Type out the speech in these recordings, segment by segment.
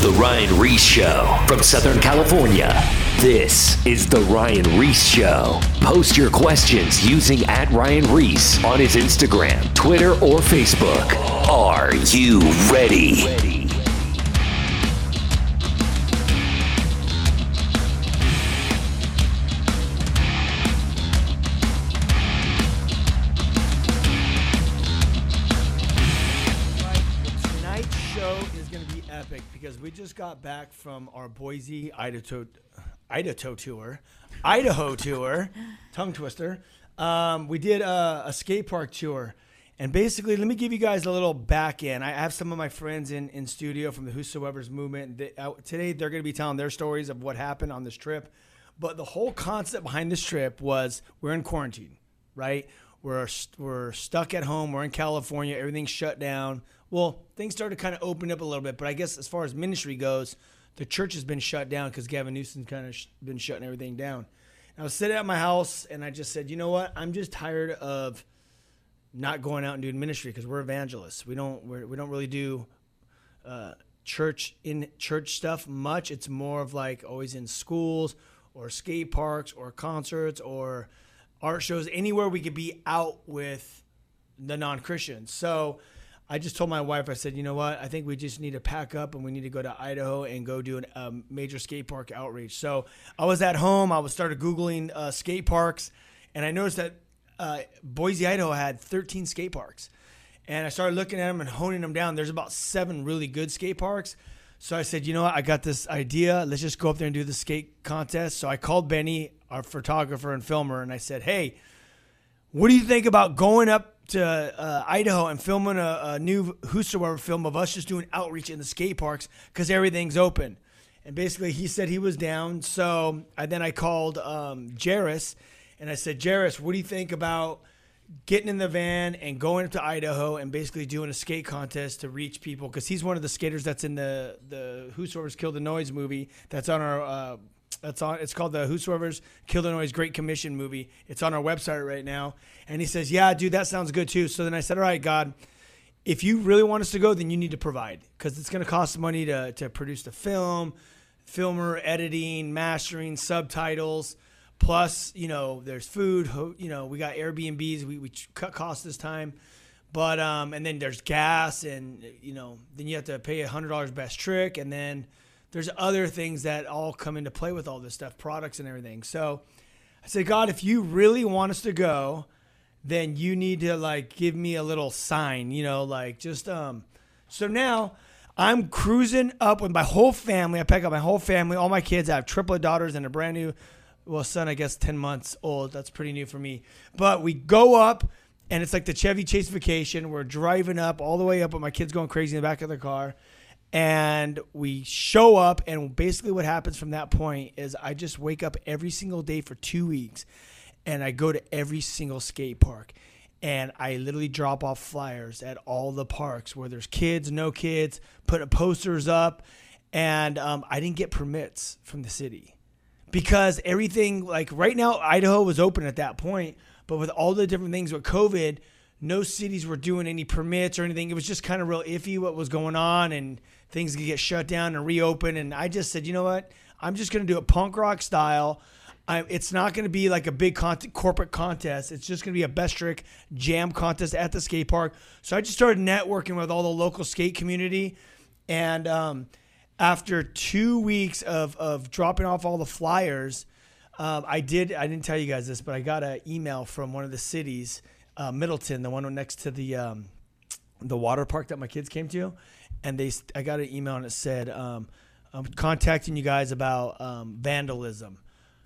The Ryan Ries Show from Southern California. This is The Ryan Ries Show. Post your questions using at Ryan Ries on his Instagram, Twitter, or Facebook. Are you ready? Got back from our Boise, Idaho, Idaho tour, Idaho tour, tongue twister. Um, we did a, a skate park tour, and basically, let me give you guys a little back end. I have some of my friends in in studio from the Whosoever's movement. They, uh, today, they're going to be telling their stories of what happened on this trip. But the whole concept behind this trip was we're in quarantine, right? We're we're stuck at home. We're in California. Everything's shut down. Well, things started kind of opening up a little bit, but I guess as far as ministry goes, the church has been shut down because Gavin Newsom's kind of sh- been shutting everything down. And I was sitting at my house and I just said, you know what? I'm just tired of not going out and doing ministry because we're evangelists. We don't we're, we don't really do uh, church in church stuff much. It's more of like always in schools or skate parks or concerts or art shows, anywhere we could be out with the non Christians. So I just told my wife, I said, you know what? I think we just need to pack up and we need to go to Idaho and go do a um, major skate park outreach. So I was at home. I was started Googling uh, skate parks and I noticed that uh, Boise, Idaho had 13 skate parks. And I started looking at them and honing them down. There's about seven really good skate parks. So I said, you know what? I got this idea. Let's just go up there and do the skate contest. So I called Benny, our photographer and filmer, and I said, hey, what do you think about going up to uh, Idaho and filming a, a new Whosoever film of us just doing outreach in the skate parks because everything's open? And basically, he said he was down. So I, then I called um, Jairus and I said, Jairus, what do you think about getting in the van and going up to Idaho and basically doing a skate contest to reach people? Because he's one of the skaters that's in the the Whosoever's Kill the Noise movie that's on our. Uh, that's on. It's called the Whosoever's Kill the Noise Great Commission movie. It's on our website right now. And he says, "Yeah, dude, that sounds good too." So then I said, "All right, God, if you really want us to go, then you need to provide because it's going to cost money to to produce the film, filmer, editing, mastering, subtitles." Plus, you know, there's food. You know, we got Airbnbs. We, we cut costs this time, but um, and then there's gas, and you know, then you have to pay a hundred dollars best trick, and then there's other things that all come into play with all this stuff, products and everything. So I said, God, if you really want us to go, then you need to like give me a little sign, you know, like just um. So now I'm cruising up with my whole family. I pack up my whole family, all my kids. I have triplet daughters and a brand new, well, son, I guess 10 months old. That's pretty new for me. But we go up, and it's like the Chevy Chase vacation. We're driving up all the way up with my kids going crazy in the back of the car. And we show up, and basically what happens from that point is I just wake up every single day for two weeks, and I go to every single skate park and I literally drop off flyers at all the parks where there's kids, no kids, put posters up, and um, I didn't get permits from the city because everything like right now Idaho was open at that point, but with all the different things with COVID, no cities were doing any permits or anything. It was just kind of real iffy what was going on, and things could get shut down and reopen. And I just said, you know what? I'm just going to do it punk rock style. I, it's not going to be like a big con- corporate contest. It's just going to be a best trick jam contest at the skate park. So I just started networking with all the local skate community, and um, after two weeks of of dropping off all the flyers, um, I did. I didn't tell you guys this, but I got an email from one of the cities, uh, Middleton, the one next to the um, the water park that my kids came to, and they. I got an email and it said, um, "I'm contacting you guys about um, vandalism,"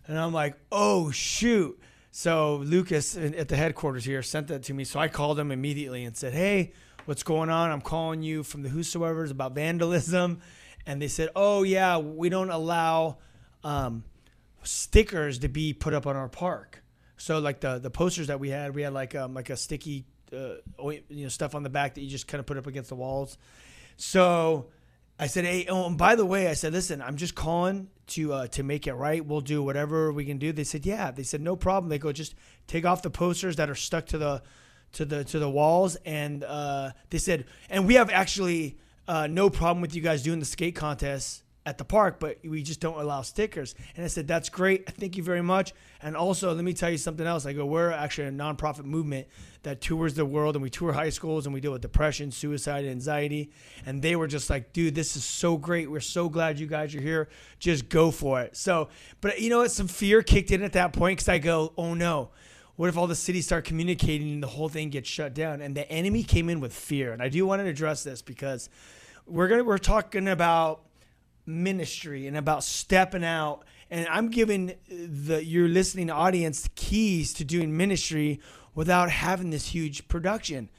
and I'm like, "Oh shoot!" So Lucas at the headquarters here sent that to me. So I called him immediately and said, "Hey, what's going on? I'm calling you from the Whosoever's about vandalism," and they said, "Oh yeah, we don't allow." Um, stickers to be put up on our park. So like the the posters that we had, we had like um like a sticky uh, you know stuff on the back that you just kind of put up against the walls. So I said, hey, oh, and by the way, I said, listen, I'm just calling to uh, to make it right. We'll do whatever we can do. They said, yeah. They said, no problem. They go, just take off the posters that are stuck to the to the to the walls, and uh, they said, and we have actually uh, no problem with you guys doing the skate contest at the park, but we just don't allow stickers. And I said, that's great. Thank you very much. And also, let me tell you something else. I go, we're actually a nonprofit movement that tours the world and we tour high schools and we deal with depression, suicide, anxiety. And they were just like, dude, this is so great. We're so glad you guys are here. Just go for it. So, but you know what? Some fear kicked in at that point because I go, oh no. What if all the cities start communicating and the whole thing gets shut down? And the enemy came in with fear. And I do want to address this because we're gonna we're talking about ministry and about stepping out and i'm giving the your listening audience keys to doing ministry without having this huge production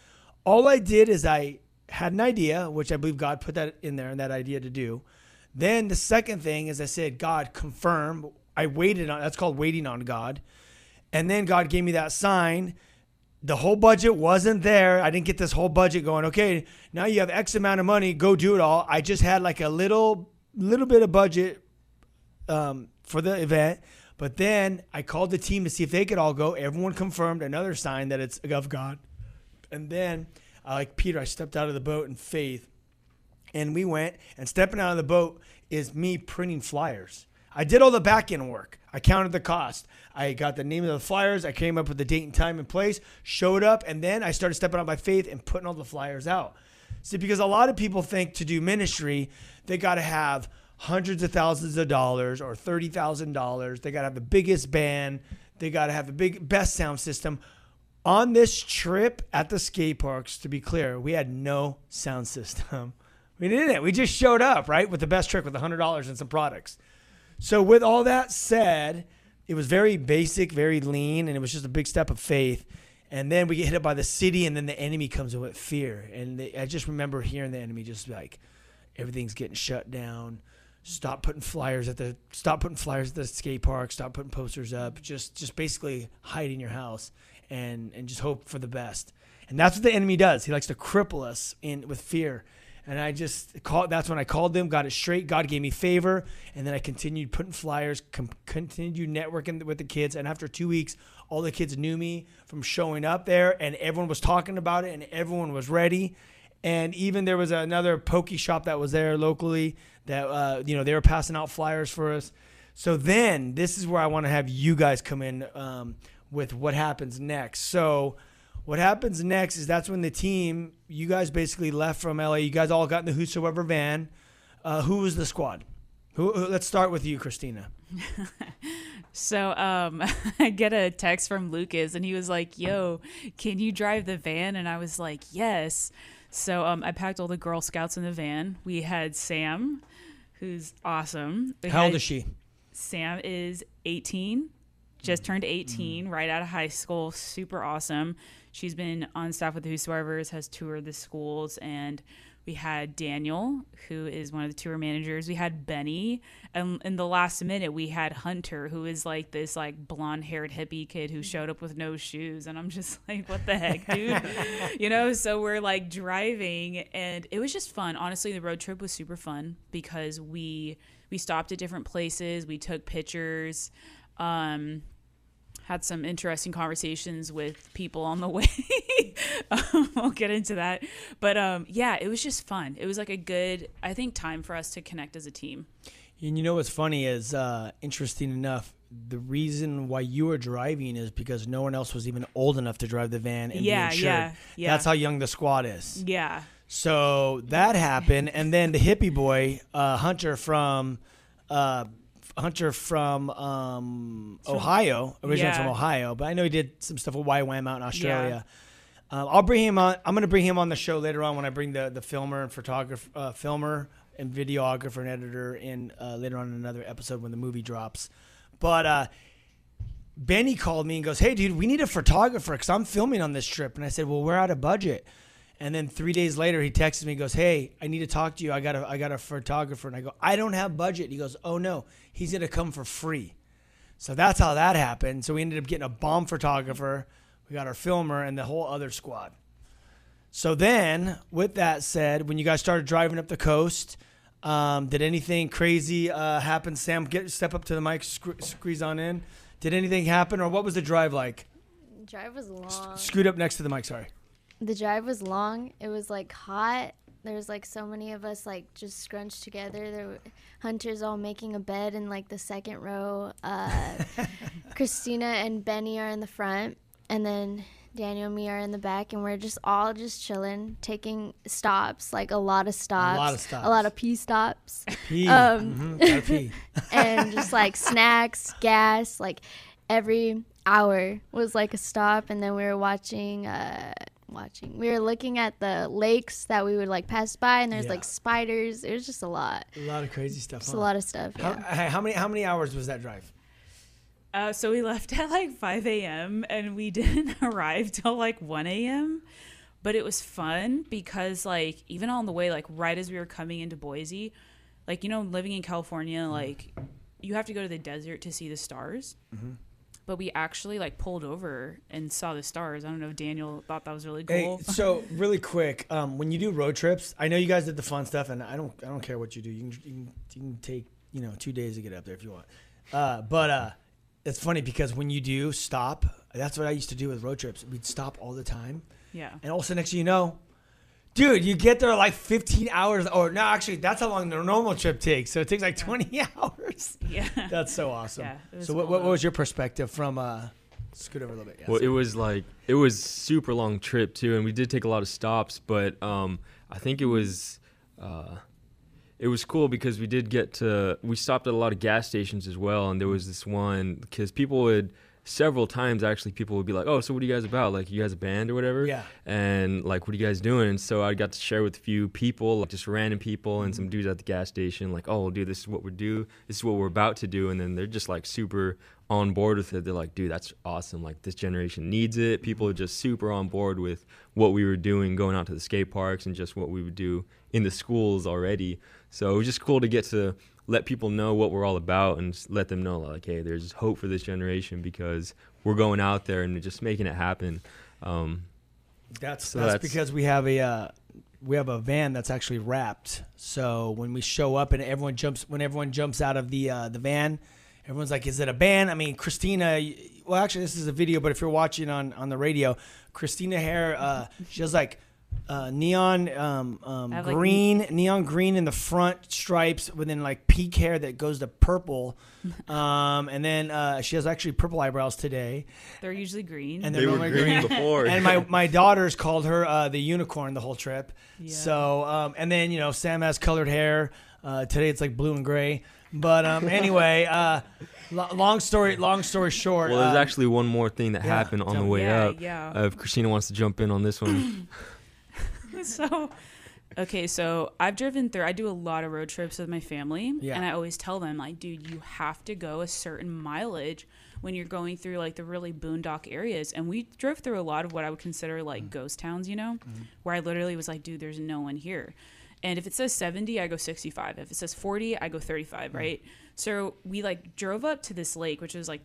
all i did is i had an idea which i believe god put that in there and that idea to do then the second thing is i said god confirm i waited on that's called waiting on god and then god gave me that sign the whole budget wasn't there. I didn't get this whole budget going. Okay, now you have X amount of money. Go do it all. I just had like a little little bit of budget um, for the event. But then I called the team to see if they could all go. Everyone confirmed. Another sign that it's of God. And then, uh, like Peter, I stepped out of the boat in faith, and we went. And stepping out of the boat is me printing flyers. I did all the back end work. I counted the cost. I got the name of the flyers. I came up with the date and time and place, showed up, and then I started stepping out by faith and putting all the flyers out. See, because a lot of people think to do ministry, they got to have hundreds of thousands of dollars or $30,000. They got to have the biggest band. They got to have the big best sound system. On this trip at the skate parks, to be clear, we had no sound system. We didn't. We just showed up, right, with the best trick with $100 and some products. So, with all that said, it was very basic, very lean, and it was just a big step of faith. And then we get hit up by the city, and then the enemy comes in with fear. And they, I just remember hearing the enemy just like, everything's getting shut down. Stop putting flyers at the stop putting flyers at the skate park. Stop putting posters up. Just just basically hide in your house and and just hope for the best. And that's what the enemy does. He likes to cripple us in with fear. And I just called. That's when I called them, got it straight. God gave me favor, and then I continued putting flyers, com- continued networking with the kids. And after two weeks, all the kids knew me from showing up there, and everyone was talking about it, and everyone was ready. And even there was another pokey shop that was there locally that uh, you know they were passing out flyers for us. So then this is where I want to have you guys come in um, with what happens next. So what happens next is that's when the team, you guys basically left from LA. You guys all got in the Whosoever van. Uh, who was the squad? Who, who, let's start with you, Christina. so um, I get a text from Lucas, and he was like, "Yo, can you drive the van?" And I was like, "Yes." So um, I packed all the Girl Scouts in the van. We had Sam, who's awesome. We How old is she? Sam is 18, just turned 18, right out of high school. Super awesome. She's been on staff with the Whosoevers, has toured the schools, and we had Daniel, who is one of the tour managers. We had Benny, and in the last minute, we had Hunter, who is like this like blonde-haired hippie kid who showed up with no shoes, and I'm just like, what the heck, dude? you know. So we're like driving, and it was just fun. Honestly, the road trip was super fun because we we stopped at different places, we took pictures. Um, had some interesting conversations with people on the way. um, we'll get into that. But um, yeah, it was just fun. It was like a good, I think, time for us to connect as a team. And you know what's funny is, uh, interesting enough, the reason why you were driving is because no one else was even old enough to drive the van and Yeah, be insured. yeah, yeah. That's how young the squad is. Yeah. So that happened, and then the hippie boy uh, Hunter from uh, Hunter from um, Ohio, originally Yeah. from Ohio, but I know he did some stuff with YWAM out in Australia. Um, I'll bring him on. I'm going to bring him on the show later on when I bring the the filmer and photographer, uh, filmer and videographer and editor in uh, later on in another episode when the movie drops. But uh, Benny called me and goes, "Hey, dude, we need a photographer because I'm filming on this trip." And I said, "Well, we're out of budget." And then three days later, he texts me and goes, "Hey, I need to talk to you. I got a I got a photographer." And I go, "I don't have budget." He goes, "Oh no, he's gonna come for free." So that's how that happened. So we ended up getting a bomb photographer. We got our filmer and the whole other squad. So then, with that said, when you guys started driving up the coast, um, did anything crazy uh, happen? Sam, get step up to the mic, scre- squeeze on in. Did anything happen, or what was the drive like? drive was long. Scoot up next to the mic. Sorry. The drive was long. It was like hot. There's like so many of us like just scrunched together. There were hunters all making a bed in like the second row. Uh, Christina and Benny are in the front, and then Daniel and me are in the back, and we're just all just chilling, taking stops, like a lot of stops, lot of stops. a lot of pee stops, Pee. Um, Mhm, pee. and just like snacks, gas, like every hour was like a stop, and then we were watching. Uh, watching we were looking at the lakes that we would like pass by and there's Yeah. like spiders it was just a lot A lot of crazy stuff. just huh? a lot of stuff How, yeah. how many how many hours was that drive? Uh, so we left at like 5 a.m. and we didn't arrive till like 1 a.m. But it was fun because like even on the way, like right as we were coming into Boise, like you know, living in California, like you have to go to the desert to see the stars. But we actually like pulled over and saw the stars. I don't know if Daniel thought that was really cool. Hey, so really quick, um, when you do road trips, I know you guys did the fun stuff, and I don't, I don't care what you do. You can, you can, you can take, you know, two days to get up there if you want. Uh, but uh, it's funny because when you do stop, that's what I used to do with road trips. We'd stop all the time, yeah. and also next thing you know, dude, you get there like 15 hours, or no, actually, that's how long the normal trip takes. So it takes like 20 hours. Yeah. That's so awesome. Yeah, so what, what, what was your perspective from? Uh, scoot over a little bit. Yeah, Well, so- it was like it was super long trip too, and we did take a lot of stops. But um, I think it was uh, it was cool because we did get to we stopped at a lot of gas stations as well, and there was this one because people would several times actually people would be like, oh, so what are you guys about? Like you guys a band or whatever? Yeah. And like, what are you guys doing? And so I got to share with a few people, like just random people and some dudes at the gas station, like, oh, dude, this is what we do. This is what we're about to do. And then they're just like super on board with it. They're like, dude, that's awesome. Like this generation needs it. People are just super on board with what we were doing, going out to the skate parks and just what we would do in the schools already. So it was just cool to get to let people know what we're all about and let them know like, hey, there's hope for this generation because we're going out there and just making it happen. Um, That's So that's, that's- because we have a uh, we have a van that's actually wrapped. So when we show up and everyone jumps when everyone jumps out of the uh, the van, everyone's like, "Is it a band?" I mean, Christina. Well, actually, this is a video, but if you're watching on on the radio, Christina Hare, uh, she has like. Uh, neon um, um, I have, like, green, neon green in the front stripes, with then like peak hair that goes to purple, um, and then uh, she has actually purple eyebrows today, They're usually green. and they they're were normally green before. and my, my daughters called her uh, the unicorn the whole trip. Yeah. So um, and then you know Sam has colored hair. Uh, today it's like blue and gray. But um, anyway, uh, lo- long story long story short. Well, there's uh, actually one more thing that yeah, happened on the way Yeah, up. yeah. Uh, if Christina wants to jump in on this one, so okay so i've driven through i do a lot of road trips with my family Yeah. and i always tell them like dude you have to go a certain mileage when you're going through like the really boondock areas. And we drove through a lot of what i would consider like mm. ghost towns you know mm-hmm. where i literally was like dude there's no one here. And if it says 70 i go 65 if it says 40 i go 35 mm. right? So we like drove up to this lake which was like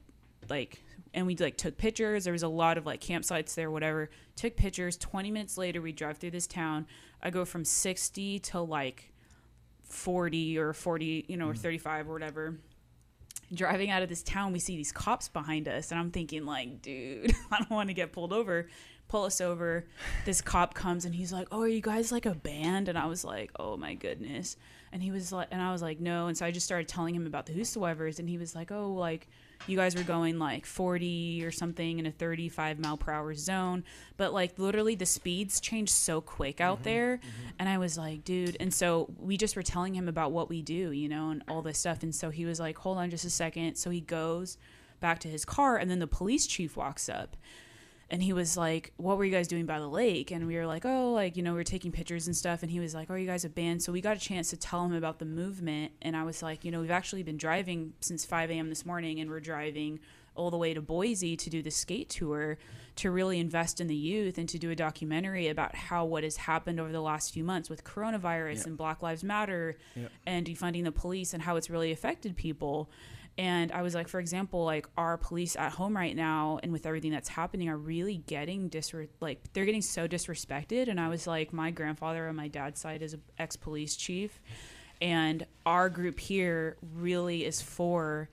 like and we like took pictures. There was a lot of like campsites there whatever. Took pictures. 20 minutes later we drive through this town. I go from 60 to like 40 or 40 you know or mm-hmm. 35 or whatever. Driving out of this town we see these cops behind us and i'm thinking like dude i don't want to get pulled over. Pull us over. This cop comes and he's like oh are you guys like a band? And i was like oh my goodness. And he was like and i was like no. And so i just started telling him about the whosoevers and he was like oh like you guys were going like 40 or something in a 35 mile per hour zone but like literally the speeds change so quick out mm-hmm. there mm-hmm. and i was like dude and so we just were telling him about what we do you know and all this stuff and so he was like hold on just a second so he goes back to his car and then the police chief walks up and he was like, "What were you guys doing by the lake?" And we were like, "Oh, like you know, we are taking pictures and stuff." And he was like, "Are you guys a band?" So we got a chance to tell him about the movement. And I was like, "You know, we've actually been driving since 5 a.m. this morning, and we're driving all the way to Boise to do the skate tour to really invest in the youth and to do a documentary about how what has happened over the last few months with coronavirus and Black Lives Matter and defunding the police and how it's really affected people." And I was like, for example, like our police at home right now, and with everything that's happening, are really getting disre- like they're getting so disrespected. And I was like, my grandfather on my dad's side is an ex police chief, and our group here really is for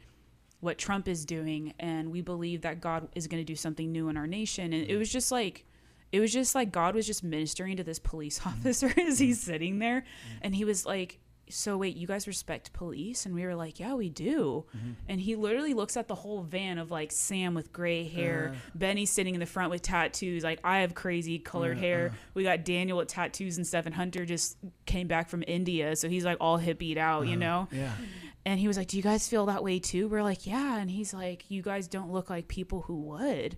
what Trump is doing, and we believe that God is going to do something new in our nation. And it was just like, it was just like God was just ministering to this police officer as he's sitting there. And he was like, So wait, you guys respect police? And we were like, Yeah, we do. Mm-hmm. And he literally looks at the whole van of like Sam with gray hair, uh. Benny sitting in the front with tattoos. Like, I have crazy colored hair. Uh. We got Daniel with tattoos and stuff. And Hunter just came back from India. So he's like all hippied out, you uh-huh. know? Yeah. And he was like, Do you guys feel that way too? We're like, Yeah. And he's like, You guys don't look like people who would.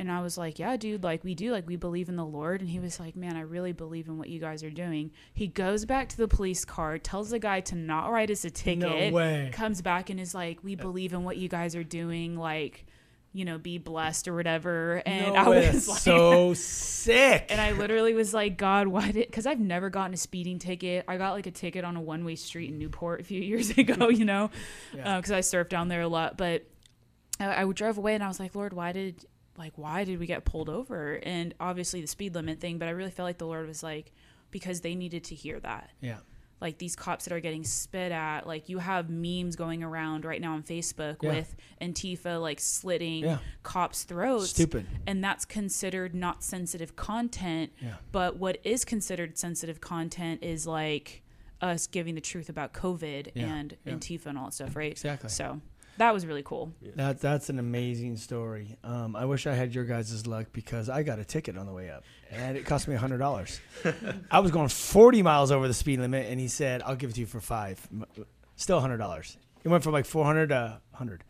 And I was like, Yeah, dude, like we do. Like we believe in the Lord. And he was like, Man, I really believe in what you guys are doing. He goes back to the police car, tells the guy to not write us a ticket. no way. Comes back and is like, We believe in what you guys are doing. Like, you know, be blessed or whatever. And no I way, was like, so sick. and I literally was like, God, why did? Because I've never gotten a speeding ticket. I got like a ticket on a one way street in Newport a few years ago, you know, because Yeah. Uh, I surfed down there a lot. But I, I drove away and I was like, Lord, why did like why did we get pulled over? And obviously the speed limit thing, but I really felt like the Lord was like because they needed to hear that yeah. like these cops that are getting spit at like you have memes going around right now on facebook Yeah. with antifa like slitting Yeah. cops throats Stupid. and that's considered not sensitive content Yeah. but what is considered sensitive content is like us giving the truth about covid and antifa and all that stuff right Exactly. so that was really cool That that's an amazing story. Um, I wish I had your guys' luck because I got a ticket on the way up, and it cost me hundred dollars. I was going forty miles over the speed limit, and he said, "I'll give it to you for five. M- Still hundred dollars. It went from like four hundred to hundred.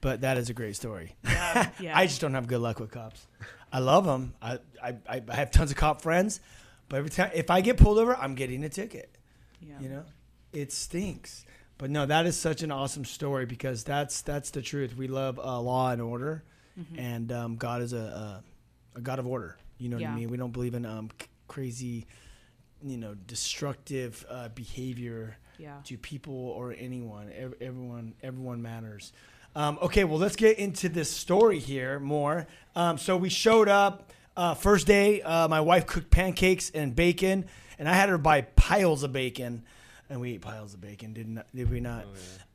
But that is a great story. yeah I just don't have good luck with cops. I love them. I, I I have tons of cop friends, but every time if I get pulled over, I'm getting a ticket. yeah You know, it stinks. But no, that is such an awesome story because that's that's the truth. We love uh, law and order, Mm-hmm. and um, God is a, a a God of order. You know what I mean? We don't believe in um, c- crazy, you know, destructive uh, behavior yeah to people or anyone. Ev- Everyone, everyone matters. Um, okay, well, let's get into this story here more. Um, so we showed up uh, first day. Uh, my wife cooked pancakes and bacon, and I had her buy piles of bacon, and we ate piles of bacon. Did not? Did we not?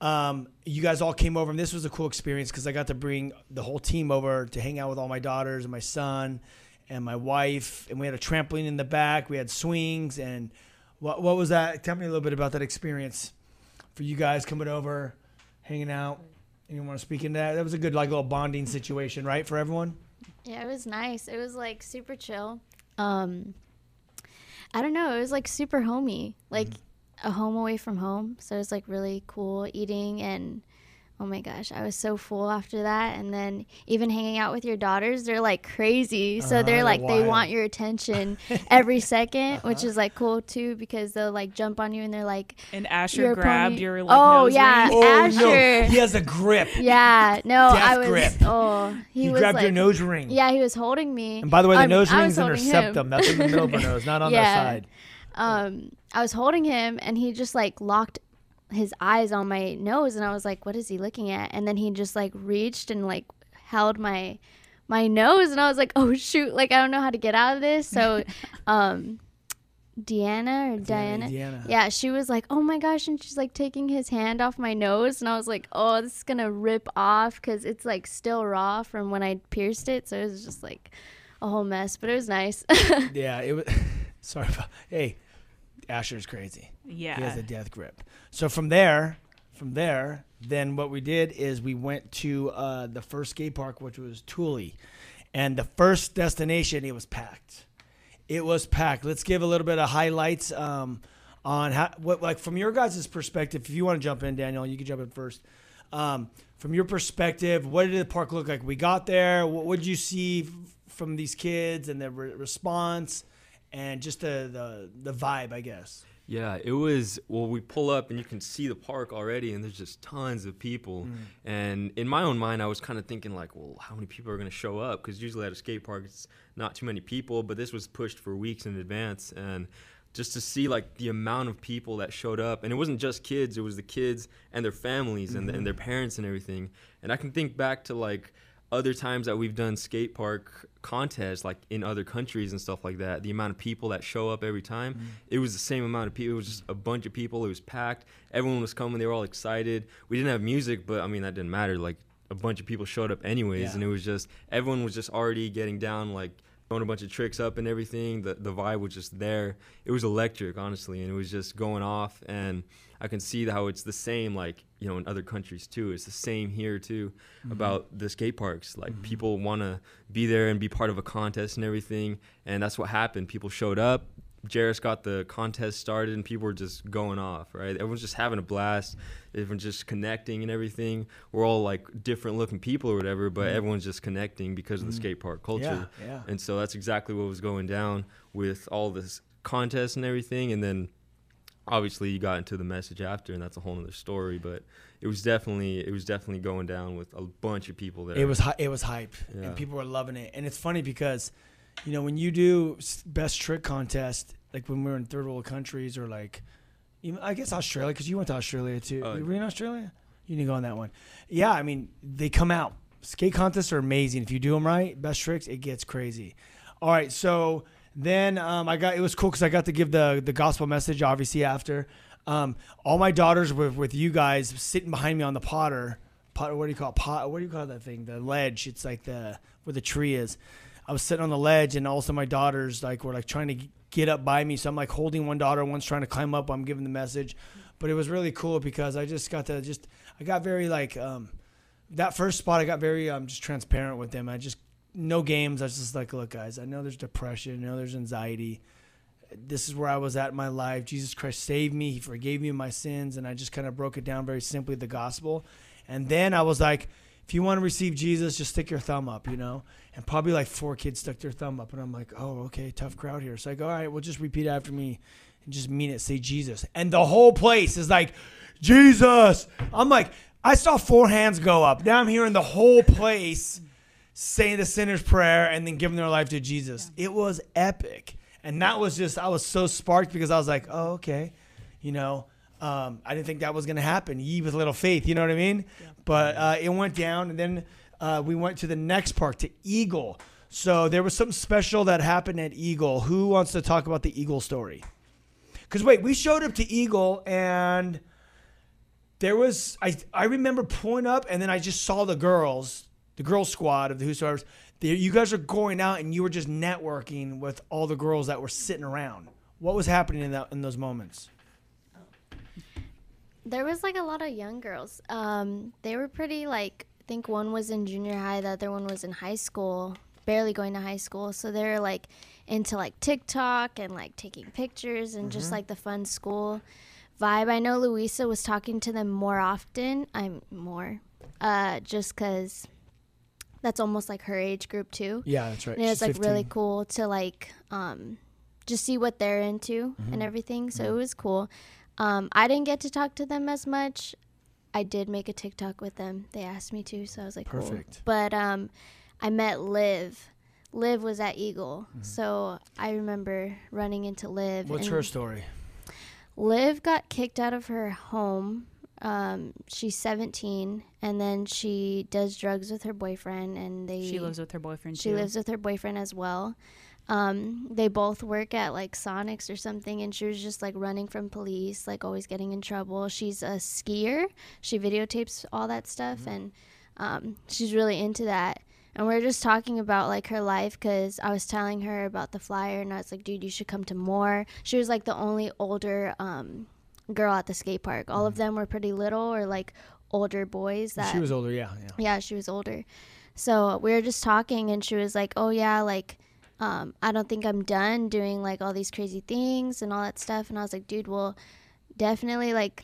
Um, you guys all came over, and this was a cool experience because I got to bring the whole team over to hang out with all my daughters and my son and my wife, and we had a trampoline in the back. We had swings, and what what was that? Tell me a little bit about that experience for you guys coming over, hanging out. Anyone want to speak into that? That was a good like little bonding situation, right, for everyone. Yeah, it was nice. It was like super chill. Um, I don't know. It was like super homey, like a home away from home. So it was like really cool eating and. Oh my gosh, I was so full after that. And then even hanging out with your daughters, they're like crazy. So Uh-huh, they're they're like, they want your attention every 2nd which is like cool too because they'll like jump on you and they're like, and asher You're grabbed pony. your like Oh, nose yeah. ring. Asher. he has a grip. yeah, no, Death I was, grip. oh, he, He, was grabbed like, your nose ring. yeah, he was holding me. And by the way, the Um, nose I ring's was in her him. septum. That's in the middle of her nose, not on Yeah. that side. Um, I was holding him, and he just like locked his eyes on my nose, and I was like, "What is he looking at?" And then he just like reached and like held my my nose, and I was like, "Oh shoot!" Like I don't know how to get out of this. So, um, Deanna or Diana, Deanna. yeah, she was like, "Oh my gosh!" And she's like taking his hand off my nose, and I was like, "Oh, this is gonna rip off because it's like still raw from when I pierced it." So it was just like a whole mess, but it was nice. Yeah, it was. Sorry about. Hey, Asher's crazy. yeah He has a death grip. So from there, from there, then what we did is we went to uh, the first skate park, which was Thule, and the first destination it was packed. It was packed. Let's give a little bit of highlights um, on how, what, like from your guys' perspective. If you want to jump in, Daniel, you can jump in first. Um, from your perspective, what did the park look like? We got there. What did you see f- from these kids and their re- response, and just the, the the vibe, I guess. Yeah, it was. Well, we pull up and you can see the park already, and there's just tons of people. Mm. And in my own mind, I was kind of thinking like, well, how many people are going to show up? Because usually at a skate park, it's not too many people. But this was pushed for weeks in advance, and just to see like the amount of people that showed up, and it wasn't just kids; it was the kids and their families and, and their mm-hmm. parents and everything. And I can think back to like other times that we've done skate park contests like in other countries and stuff like that the amount of people that show up every time mm-hmm. it was the same amount of people it was just a bunch of people it was packed everyone was coming they were all excited we didn't have music but i mean that didn't matter like a bunch of people showed up anyways Yeah. and it was just everyone was just already getting down like throwing a bunch of tricks up and everything. The the vibe was just there. It was electric, honestly, and it was just going off. And I can see how it's the same, like you know, in other countries too. It's the same here too mm-hmm. about the skate parks. Like mm-hmm. people want to be there and be part of a contest and everything, and that's what happened. People showed up. Jairus got the contest started and people were just going off, right? Everyone's just having a blast. Everyone's just connecting and everything. We're all like different looking people or whatever, but mm-hmm. everyone's just connecting because of the skate park culture. Yeah, yeah. And so that's exactly what was going down with all this contest and everything. And then obviously you got into the message after and that's a whole other story. But it was definitely it was definitely going down with a bunch of people there. It was it was hype, Yeah. and people were loving it. And it's funny because, you know, when you do best trick contest, like when we were in third world countries or like, even I guess Australia, because you went to Australia too. Oh, you were in Australia? You didn't go on that one. Yeah, I mean they come out. Skate contests are amazing if you do them right. Best tricks, it gets crazy. All right, so then um, I got it was cool because I got to give the the gospel message obviously after. Um, all my daughters were with you guys sitting behind me on the Potter. Potter, what do you call it? Pot? What do you call that thing? The ledge. It's like the where the tree is. I was sitting on the ledge, and also my daughters like were like trying to get up by me. So I'm like holding one daughter, one's trying to climb up. I'm giving the message, but it was really cool because I just got to just I got very like um, that first spot. I got very um, just transparent with them. I just no games. I was just like, look, guys, I know there's depression. I know there's anxiety this is where I was at in my life. Jesus Christ saved me. He forgave me my sins. And I just kind of broke it down very simply the gospel. And then I was like, if you want to receive Jesus, just stick your thumb up, you know? And probably like four kids stuck their thumb up. And I'm like, oh, okay, tough crowd here. So I go, all right, well, just repeat after me and just mean it. Say Jesus. And the whole place is like, Jesus. I'm like, I saw four hands go up. Now I'm hearing the whole place saying the sinner's prayer and then giving their life to Jesus. It was epic. And that was just, I was so sparked because I was like, oh, okay. You know, um, I didn't think that was going to happen. Ye with little faith, you know what I mean? But uh, it went down. And then uh, we went to the next park, to Eagle. So there was something special that happened at Eagle. Who wants to talk about the Eagle story? Because wait, we showed up to Eagle and there was I I remember pulling up and then I just saw the girls, the girl squad of the Whosoever's. They, you guys are going out and you were just networking with all the girls that were sitting around. What was happening in that in those moments? There was like a lot of young girls. Um, they were pretty like I think one was in junior high, the other one was in high school, barely going to high school. So they're like into like TikTok and like taking pictures and just like the fun school vibe. I know Louisa was talking to them more often. I'm more, uh, just because that's almost like her age group too. Yeah, that's right. And it was She's like really cool to like um, just see what they're into Mm-hmm. and everything. So it was cool. Um, I didn't get to talk to them as much. I did make a TikTok with them. They asked me to, so I was like, cool. Perfect. But um, I met Liv. Liv was at Eagle, so I remember running into Liv. Mm-hmm. What's her story? Liv got kicked out of her home. Um, she's 17, and then she does drugs with her boyfriend, and they She lives with her boyfriend she too. lives with her boyfriend as well. Um, they both work at like Sonics or something, and she was just like running from police, like always getting in trouble. She's a skier. She videotapes all that stuff, and um, she's really into that. And we are just talking about like her life because I was telling her about the flyer, and I was like, "Dude, you should come to more." She was like the only older um, girl at the skate park. All of them were pretty little or like older boys that She was older, yeah, yeah. yeah, she was older. So we were just talking, and she was like, "Oh yeah, like, um, I don't think I'm done doing like all these crazy things and all that stuff." And I was like, "Dude, well, definitely like,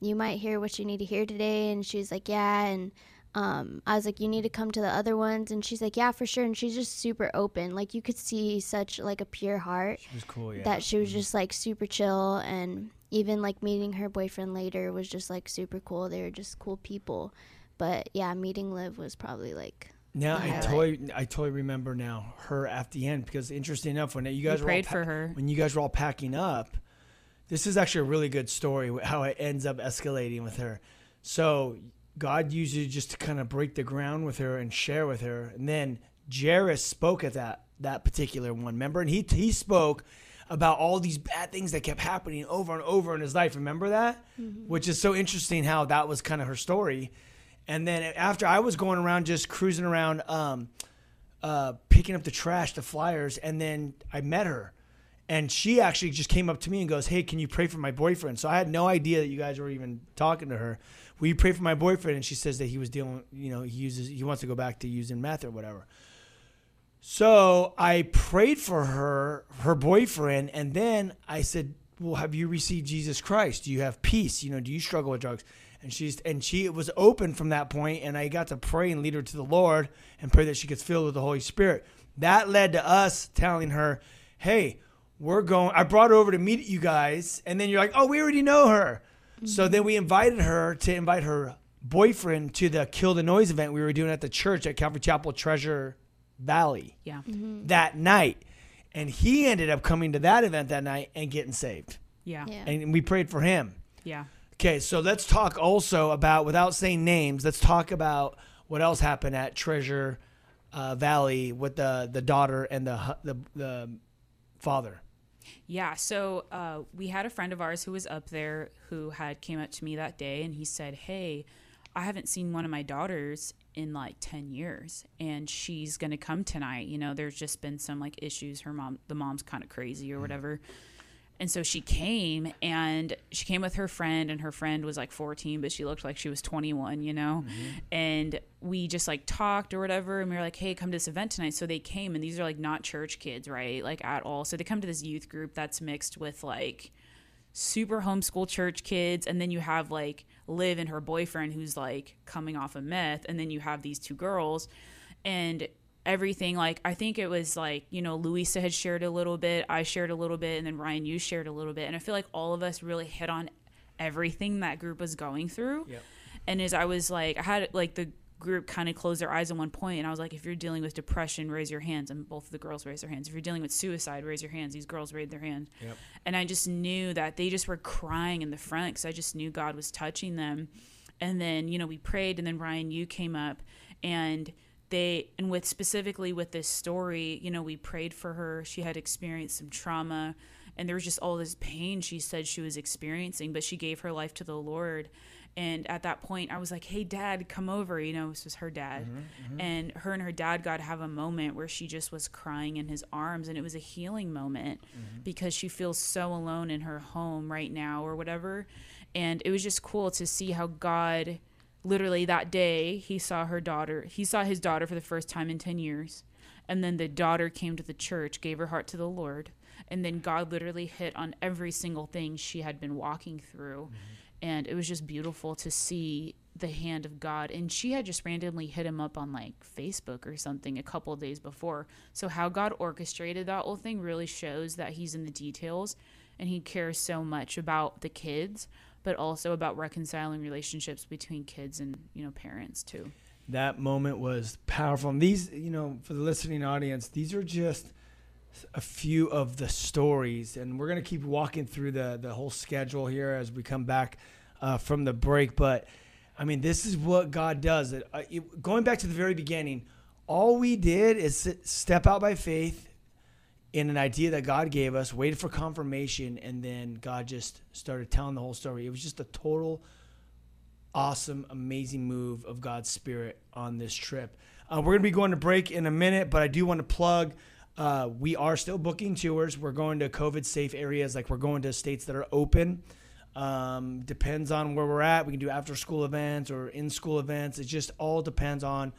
you might hear what you need to hear today." And she was like, "Yeah," and um, I was like, "You need to come to the other ones," and she's like, "Yeah, for sure." And she's just super open. Like you could see such like a pure heart She was cool, yeah. that she was just like super chill and even like meeting her boyfriend later was just like super cool they were just cool people but yeah meeting liv was probably like Now the I highlight. totally, I totally remember now her at the end because interesting enough when you guys were all prayed for her. when you guys were all packing up, this is actually a really good story how it ends up escalating with her. So God used you just to kind of break the ground with her and share with her, and then Jairus spoke at that that particular one. Remember, and he he spoke about all these bad things that kept happening over and over in his life. Remember that, which is so interesting how that was kind of her story. And then after I was going around just cruising around um, uh, picking up the trash, the flyers, and then I met her. And she actually just came up to me and goes, Hey, can you pray for my boyfriend? So I had no idea that you guys were even talking to her. Will you pray for my boyfriend? And she says that he was dealing, you know, he uses, he wants to go back to using meth or whatever. So I prayed for her, her boyfriend, and then I said, "Well, have you received Jesus Christ? Do you have peace? You know, do you struggle with drugs?" And she's and she was open from that point, and I got to pray and lead her to the Lord and pray that she gets filled with the Holy Spirit. That led to us telling her, "Hey, we're going." I brought her over to meet you guys, and then you're like, "Oh, we already know her." So mm-hmm. then we invited her to invite her boyfriend to the Kill the Noise event we were doing at the church at Calvary Chapel Treasure Valley Yeah. that night. And he ended up coming to that event that night and getting saved. Yeah. Yeah. And we prayed for him. Yeah. Okay, so let's talk also about, without saying names, let's talk about what else happened at Treasure uh, Valley with the, the daughter and the, the, the father. Yeah, so uh, we had a friend of ours who was up there who had came up to me that day and he said, "Hey, I haven't seen one of my daughters in like 10 years and she's going to come tonight. You know, there's just been some like issues. Her mom the mom's kind of crazy or mm. whatever." And so she came and she came with her friend and her friend was like 14 but she looked like she was 21, you know. Mm-hmm. And we just like talked or whatever and we were like, "Hey, come to this event tonight." So they came and these are like not church kids, right? Like at all. So they come to this youth group that's mixed with like super homeschool church kids and then you have like Liv and her boyfriend who's like coming off of meth and then you have these two girls and everything like I think it was like you know Louisa had shared a little bit I shared a little bit and then Ryan you shared a little bit and I feel like all of us really hit on everything that group was going through Yep. and as I was like I had like the group kind of closed their eyes at one point and I was like if you're dealing with depression raise your hands. And both of the girls raised their hands. If you're dealing with suicide raise your hands. These girls raised their hand and I just knew that they just were crying in the front because I just knew God was touching them. And then you know we prayed and then Ryan you came up and they and with specifically with this story you know we prayed for her. She had experienced some trauma and there was just all this pain she said she was experiencing but she gave her life to the lord and at that point i was like hey dad come over you know this was her dad. Mm-hmm, mm-hmm. And her and her dad got to have a moment where she just was crying in his arms and it was a healing moment mm-hmm. because she feels so alone in her home right now or whatever. And it was just cool to see how god literally that day he saw her daughter he saw his daughter for the first time in 10 years. And then the daughter came to the church gave her heart to the lord. And then god literally hit on every single thing she had been walking through and it was just beautiful to see the hand of god. And she had just randomly hit him up on like facebook or something a couple days before. So how god orchestrated that whole thing really shows that he's in the details and he cares so much about the kids but also about reconciling relationships between kids and you know parents too. That moment was powerful. And these, you know, for the listening audience, these are just a few of the stories, and we're gonna keep walking through the the whole schedule here as we come back uh, from the break. But I mean, this is what God does. It, uh, it, going back to the very beginning, all we did is step out by faith in an idea that God gave us, waited for confirmation, and then God just started telling the whole story. It was just a total awesome, amazing move of God's Spirit on this trip. Uh, we're to be going to break in a minute, but I do want to plug. Uh, we are still booking tours. We're going to COVID safe areas, like we're going to states that are open. Um, depends on where we're at. We can do after school events or in school events. It just all depends on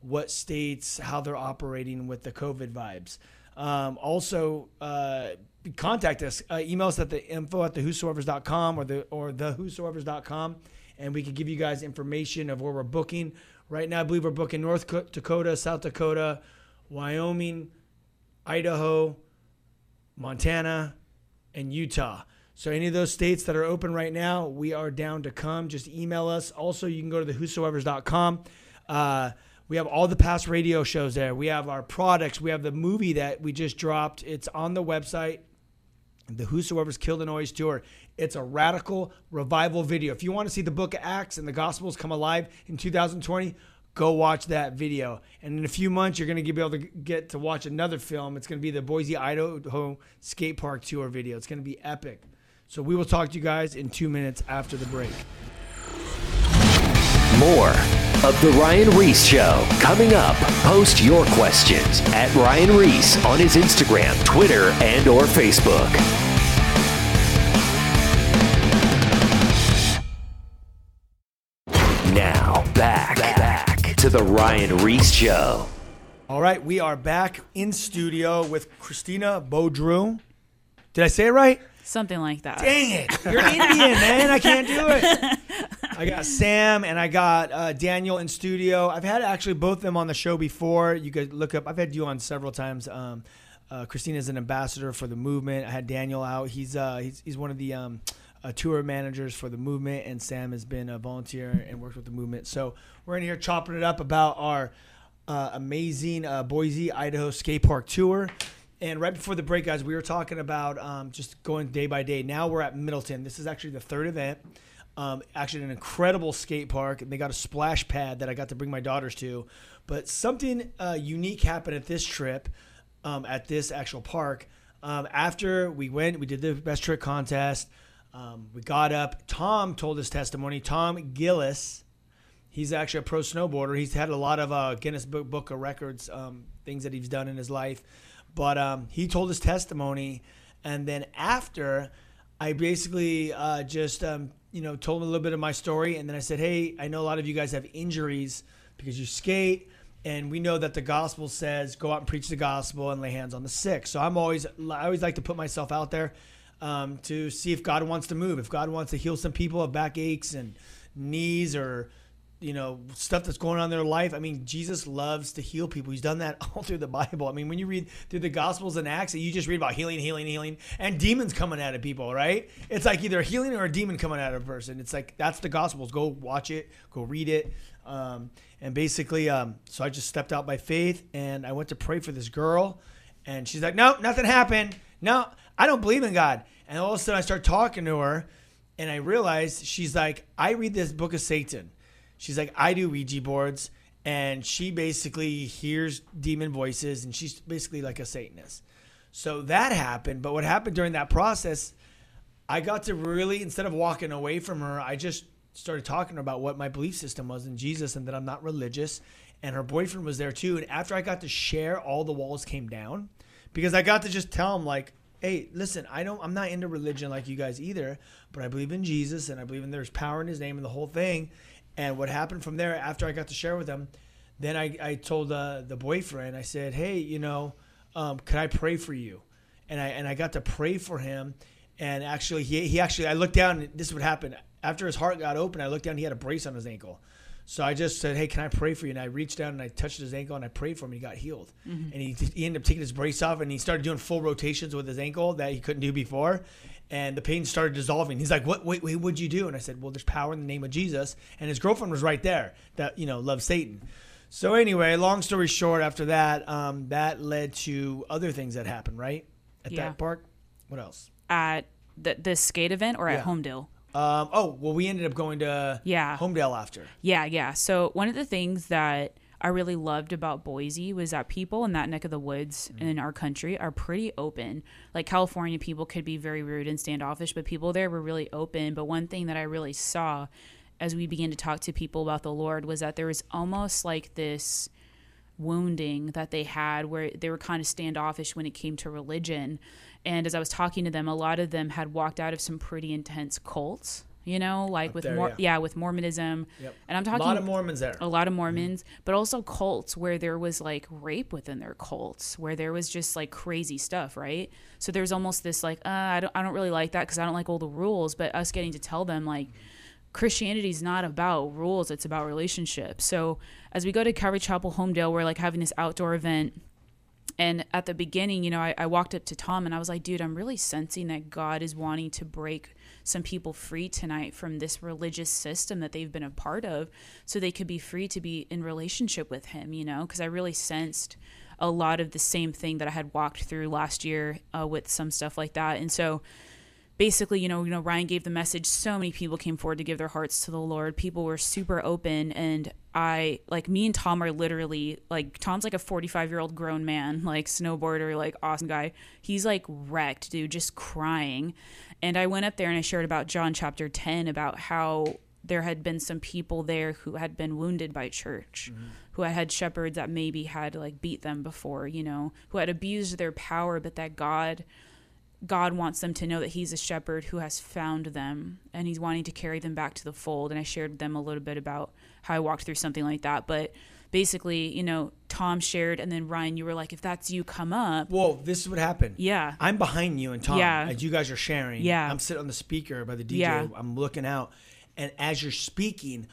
what states, how they're operating with the COVID vibes. Um, also, uh, contact us. Uh, email us at the info at the whosoevers.com or the or the whosoevers.com and we can give you guys information of where we're booking. Right now, I believe we're booking North Dakota, South Dakota, Wyoming, Idaho, Montana, and Utah. So any of those states that are open right now, we are down to come. Just email us. Also, you can go to the whosoevers.com. Uh, we have all the past radio shows there. We have our products. We have the movie that we just dropped. It's on the website the Whosoever's Kill the Noise tour. It's a radical revival video. If you want to see the book of Acts and the Gospels come alive in 2020, go watch that video. And in a few months, you're going to be able to get to watch another film. It's going to be the Boise, Idaho skate park tour video. It's going to be epic. So we will talk to you guys in two minutes after the break. More of The Ryan Ries Show. Coming up, post your questions at Ryan Ries on his Instagram, Twitter, and or Facebook. To The Ryan Ries Show. All right, we are back in studio with Christina Baudreau. Did I say it right? Something like that. Dang it. You're Indian, man. I can't do it. I got Sam and I got uh, Daniel in studio. I've had actually both of them on the show before. You could look up, I've had you on several times. Um, uh, Christina is an ambassador for the movement. I had Daniel out. He's uh, he's, he's one of the um, tour managers for the movement, and Sam has been a volunteer and worked with the movement. So we're in here chopping it up about our uh, amazing uh, Boise, Idaho skate park tour. And right before the break, guys, we were talking about um, just going day by day. Now we're at Middleton. This is actually the third event. Um, actually, an incredible skate park. And they got a splash pad that I got to bring my daughters to. But something uh, unique happened at this trip, um, at this actual park. Um, after we went, we did the best trick contest. Um, we got up. Tom told his testimony. Tom Gillis, he's actually a pro snowboarder. He's had a lot of uh, Guinness Book, Book of Records um, things that he's done in his life. But um, he told his testimony, and then after, I basically uh, just um, you know told him a little bit of my story, and then I said, "Hey, I know a lot of you guys have injuries because you skate." And we know that the gospel says, "Go out and preach the gospel and lay hands on the sick." So I'm always, I always like to put myself out there um, to see if God wants to move, if God wants to heal some people of backaches and knees or you know stuff that's going on in their life. I mean, Jesus loves to heal people. He's done that all through the Bible. I mean, when you read through the Gospels and Acts, you just read about healing, healing, healing, and demons coming out of people. Right? It's like either healing or a demon coming out of a person. It's like that's the Gospels. Go watch it. Go read it. Um, and basically, um, so I just stepped out by faith and I went to pray for this girl, and she's like, "No, nothing happened. No, I don't believe in God." And all of a sudden, I start talking to her, and I realized she's like, "I read this book of Satan." She's like, I do Ouija boards. And she basically hears demon voices and she's basically like a Satanist. So that happened. But what happened during that process, I got to really, instead of walking away from her, I just started talking about what my belief system was in Jesus and that I'm not religious. And her boyfriend was there too. And after I got to share, all the walls came down because I got to just tell him, like, hey, listen, I don't, I'm not into religion like you guys either, but I believe in Jesus and I believe in there's power in his name and the whole thing. And what happened from there, after I got to share with him, then I, I told uh, the boyfriend, I said, hey, you know, um, could I pray for you? And I and I got to pray for him. And actually, he, he actually, I looked down, and this is what happened. After his heart got open, I looked down, he had a brace on his ankle. So I just said, hey, can I pray for you? And I reached down and I touched his ankle and I prayed for him. And he got healed. And he, he ended up taking his brace off and he started doing full rotations with his ankle that he couldn't do before and the pain started dissolving. He's like, "What? Wait, wait, what'd you do?" And I said, "Well, there's power in the name of Jesus." And his girlfriend was right there, that you know loves Satan. So anyway, long story short, after that, um, that led to other things that happened, right, at Yeah. that park. What else? At the, the skate event or at Yeah. Homedale? Um, oh, well, we ended up going to Yeah. Homedale after. Yeah, yeah. So one of the things that I really loved about Boise was that people in that neck of the woods in our country are pretty open. Like California people could be very rude and standoffish, but people there were really open. But one thing that I really saw as we began to talk to people about the Lord was that there was almost like this wounding that they had where they were kind of standoffish when it came to religion. And as I was talking to them, a lot of them had walked out of some pretty intense cults, you know, like with there, more yeah. yeah. with Mormonism. Yep. And I'm talking A lot of Mormons there. a lot of Mormons, but also cults where there was like rape within their cults, where there was just like crazy stuff, right? So there's almost this like, uh, I don't, I don't really like that because I don't like all the rules. But us getting to tell them like, Christianity is not about rules; it's about relationships. So as we go to Calvary Chapel Homedale, we're like having this outdoor event. And at the beginning, you know, I, I walked up to Tom and I was like, dude, I'm really sensing that God is wanting to break some people free tonight from this religious system that they've been a part of so they could be free to be in relationship with Him, you know? Because I really sensed a lot of the same thing that I had walked through last year uh, with some stuff like that. And so basically, you know, you know, Ryan gave the message. So many people came forward to give their hearts to the Lord. People were super open, and I like me and Tom are literally like Tom's like a 45 year old grown man, like snowboarder, like awesome guy. He's like wrecked, dude, just crying. And I went up there and I shared about John chapter 10 about how there had been some people there who had been wounded by church, mm-hmm. who had had shepherds that maybe had like beat them before, you know, who had abused their power, but that God God wants them to know that he's a shepherd who has found them and he's wanting to carry them back to the fold. And I shared with them a little bit about how I walked through something like that. But basically, you know, Tom shared and then Ryan, you were like, if that's you, come up. Whoa, this is what happened. Yeah. I'm behind you and Tom Yeah. as you guys are sharing. Yeah. I'm sitting on the speaker by the DJ. Yeah. I'm looking out. And as you're speaking,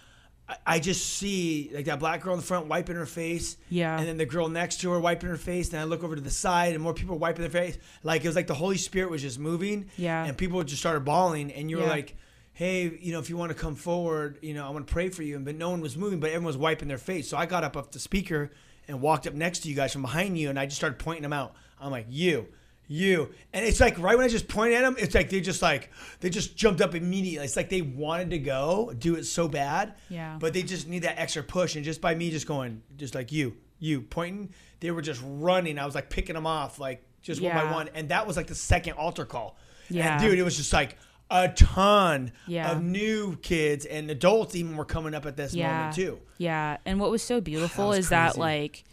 I, I just see like that black girl in the front wiping her face. Yeah. And then the girl next to her wiping her face. Then I look over to the side and more people wiping their face. Like it was like the Holy Spirit was just moving. Yeah. And people just started bawling. And you were Yeah. like, hey, you know, if you want to come forward, you know, I want to pray for you. And but no one was moving, but everyone was wiping their face. So I got up off the speaker and walked up next to you guys from behind you, and I just started pointing them out. I'm like, you, you, and it's like right when I just pointed at them, it's like they just like they just jumped up immediately. It's like they wanted to go do it so bad, Yeah. but they just need that extra push. And just by me just going, just like you, you pointing, they were just running. I was like picking them off, like just one by one, and that was like the second altar call. Yeah. and dude, it was just like a ton Yeah. of new kids and adults even were coming up at this yeah. moment too. Yeah. And what was so beautiful was is that like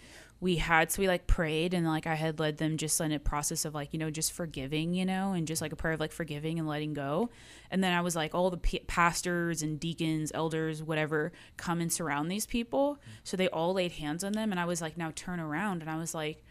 we had so we like prayed and like I had led them just in a process of like, you know, just forgiving, you know, and just like a prayer of like forgiving and letting go. And then I was like, all the p- pastors and deacons, elders, whatever, come and surround these people. So they all laid hands on them. And I was like, now turn around. And I was like,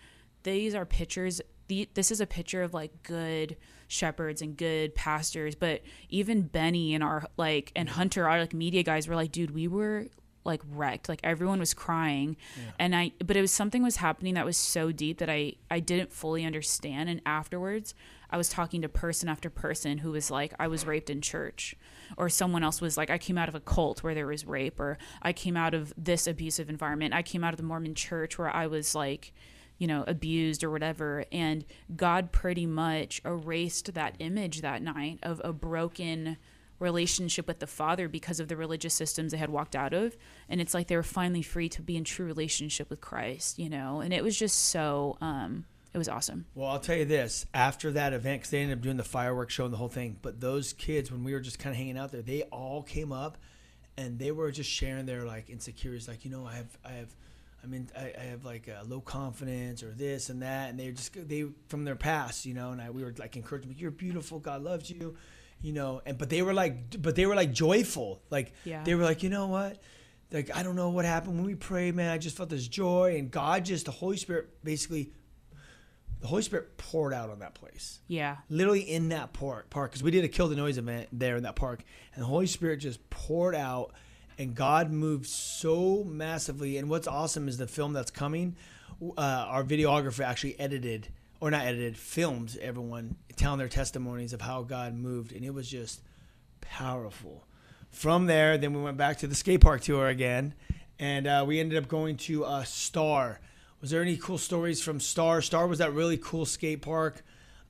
these are pictures. The, this is a picture of like good shepherds and good pastors. But even Benny and our like, and Hunter, our like media guys were like, dude, we were like wrecked. Like everyone was crying. And i but it was something was happening that was so deep that i i didn't fully understand. And afterwards i was talking to person after person who was like i was raped in church. Or someone else was like i came out of a cult where there was rape. Or i came out of this abusive environment. I came out of the mormon church where i was like you know abused or whatever. And god pretty much erased that image that night of a broken relationship with the father because of the religious systems they had walked out of. And it's like they were finally free to be in true relationship with christ you know? And it was just so um it was awesome. Well, I'll tell you this: after that event, because they ended up doing the fireworks show and the whole thing, but those kids, when we were just kind of hanging out there, they all came up, and they were just sharing their like insecurities, like you know, I have, I have, I mean, I, I have like a low confidence or this and that, and they just they from their past, you know, and I we were like encouraging, you're beautiful, God loves you, you know, and but they were like, but they were like joyful, like Yeah. they were like, you know what. Like I don't know what happened when we prayed, man. I just felt this joy, and God just the Holy Spirit basically the Holy Spirit poured out on that place. yeah Literally in that park, park, because we did a kill the noise event there in that park, and the Holy Spirit just poured out, and God moved so massively. And what's awesome is the film that's coming. Uh, our videographer actually edited, or not edited, filmed everyone telling their testimonies of how God moved, and it was just powerful. From there, then we went back to the skate park tour again, and uh, we ended up going to uh, Star. Was there any cool stories from Star? Star was that really cool skate park.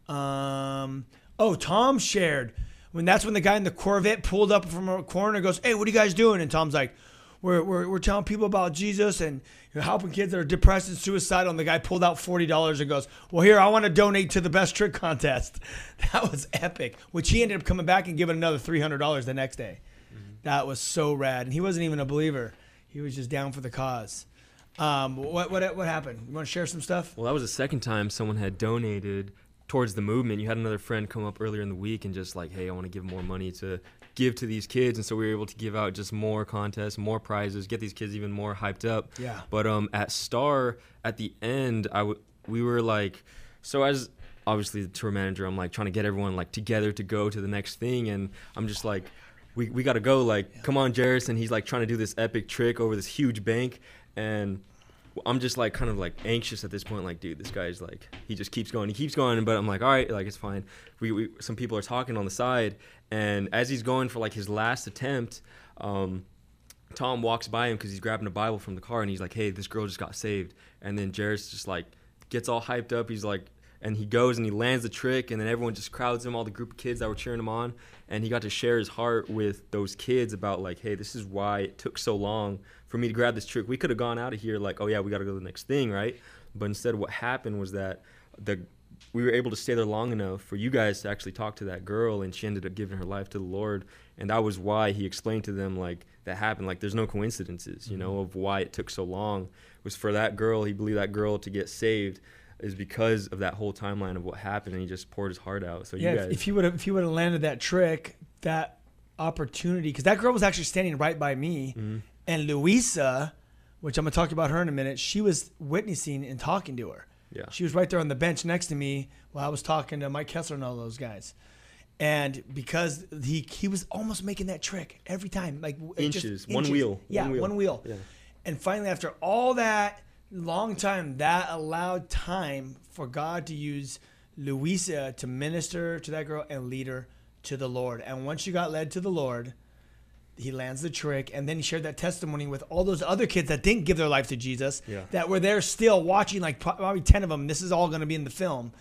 Um, oh, Tom shared when that's when the guy in the Corvette pulled up from a corner goes, "Hey, what are you guys doing?" And Tom's like, "We're we're, we're telling people about Jesus and you're helping kids that are depressed and suicidal." And the guy pulled out forty dollars and goes, "Well, here I want to donate to the best trick contest." That was epic. Which he ended up coming back and giving another three hundred dollars the next day. That was so rad, and he wasn't even a believer. He was just down for the cause. Um, what what what happened? You want to share some stuff? Well, that was the second time someone had donated towards the movement. You had another friend come up earlier in the week and just like, hey, I want to give more money to give to these kids, and so we were able to give out just more contests, more prizes, get these kids even more hyped up. Yeah. But um, at Star, at the end, I w- we were like, so as obviously the tour manager, I'm like trying to get everyone like together to go to the next thing, and I'm just like. We, we got to go like come on Jairus and he's like trying to do this epic trick over this huge bank and I'm just like kind of like anxious at this point. Like, dude, this guy's like he just keeps going, he keeps going. But I'm like, all right, like it's fine. We, we some people are talking on the side, and as he's going for like his last attempt, um, Tom walks by him because he's grabbing a Bible from the car, and he's like, hey, this girl just got saved. And then Jairus just like gets all hyped up. He's like. And he goes and he lands the trick, and then everyone just crowds him, all the group of kids that were cheering him on. And he got to share his heart with those kids about, like, hey, this is why it took so long for me to grab this trick. We could have gone out of here like, oh yeah, we got to go to the next thing, right? But instead, what happened was that the we were able to stay there long enough for you guys to actually talk to that girl, and she ended up giving her life to the Lord. and that was why he explained to them like that happened. Like there's no coincidences, you know, of why it took so long. It was for that girl. He believed that girl to get saved is because of that whole timeline of what happened, and he just poured his heart out. So Yeah, you guys, if he would have if he would have landed that trick, that opportunity, because that girl was actually standing right by me, Mm-hmm. and Louisa, which I'm gonna talk about her in a minute, she was witnessing and talking to her. Yeah. she was right there on the bench next to me while I was talking to Mike Kestler and all those guys. And because he he was almost making that trick every time, like just Inches, one wheel, yeah, one wheel. one wheel. Yeah. And finally, after all that long time, that allowed time for God to use Louisa to minister to that girl and lead her to the Lord. And once she got led to the Lord, he lands the trick, and then he shared that testimony with all those other kids that didn't give their life to Jesus, Yeah. that were there still watching, like probably ten of them. This is all going to be in the film.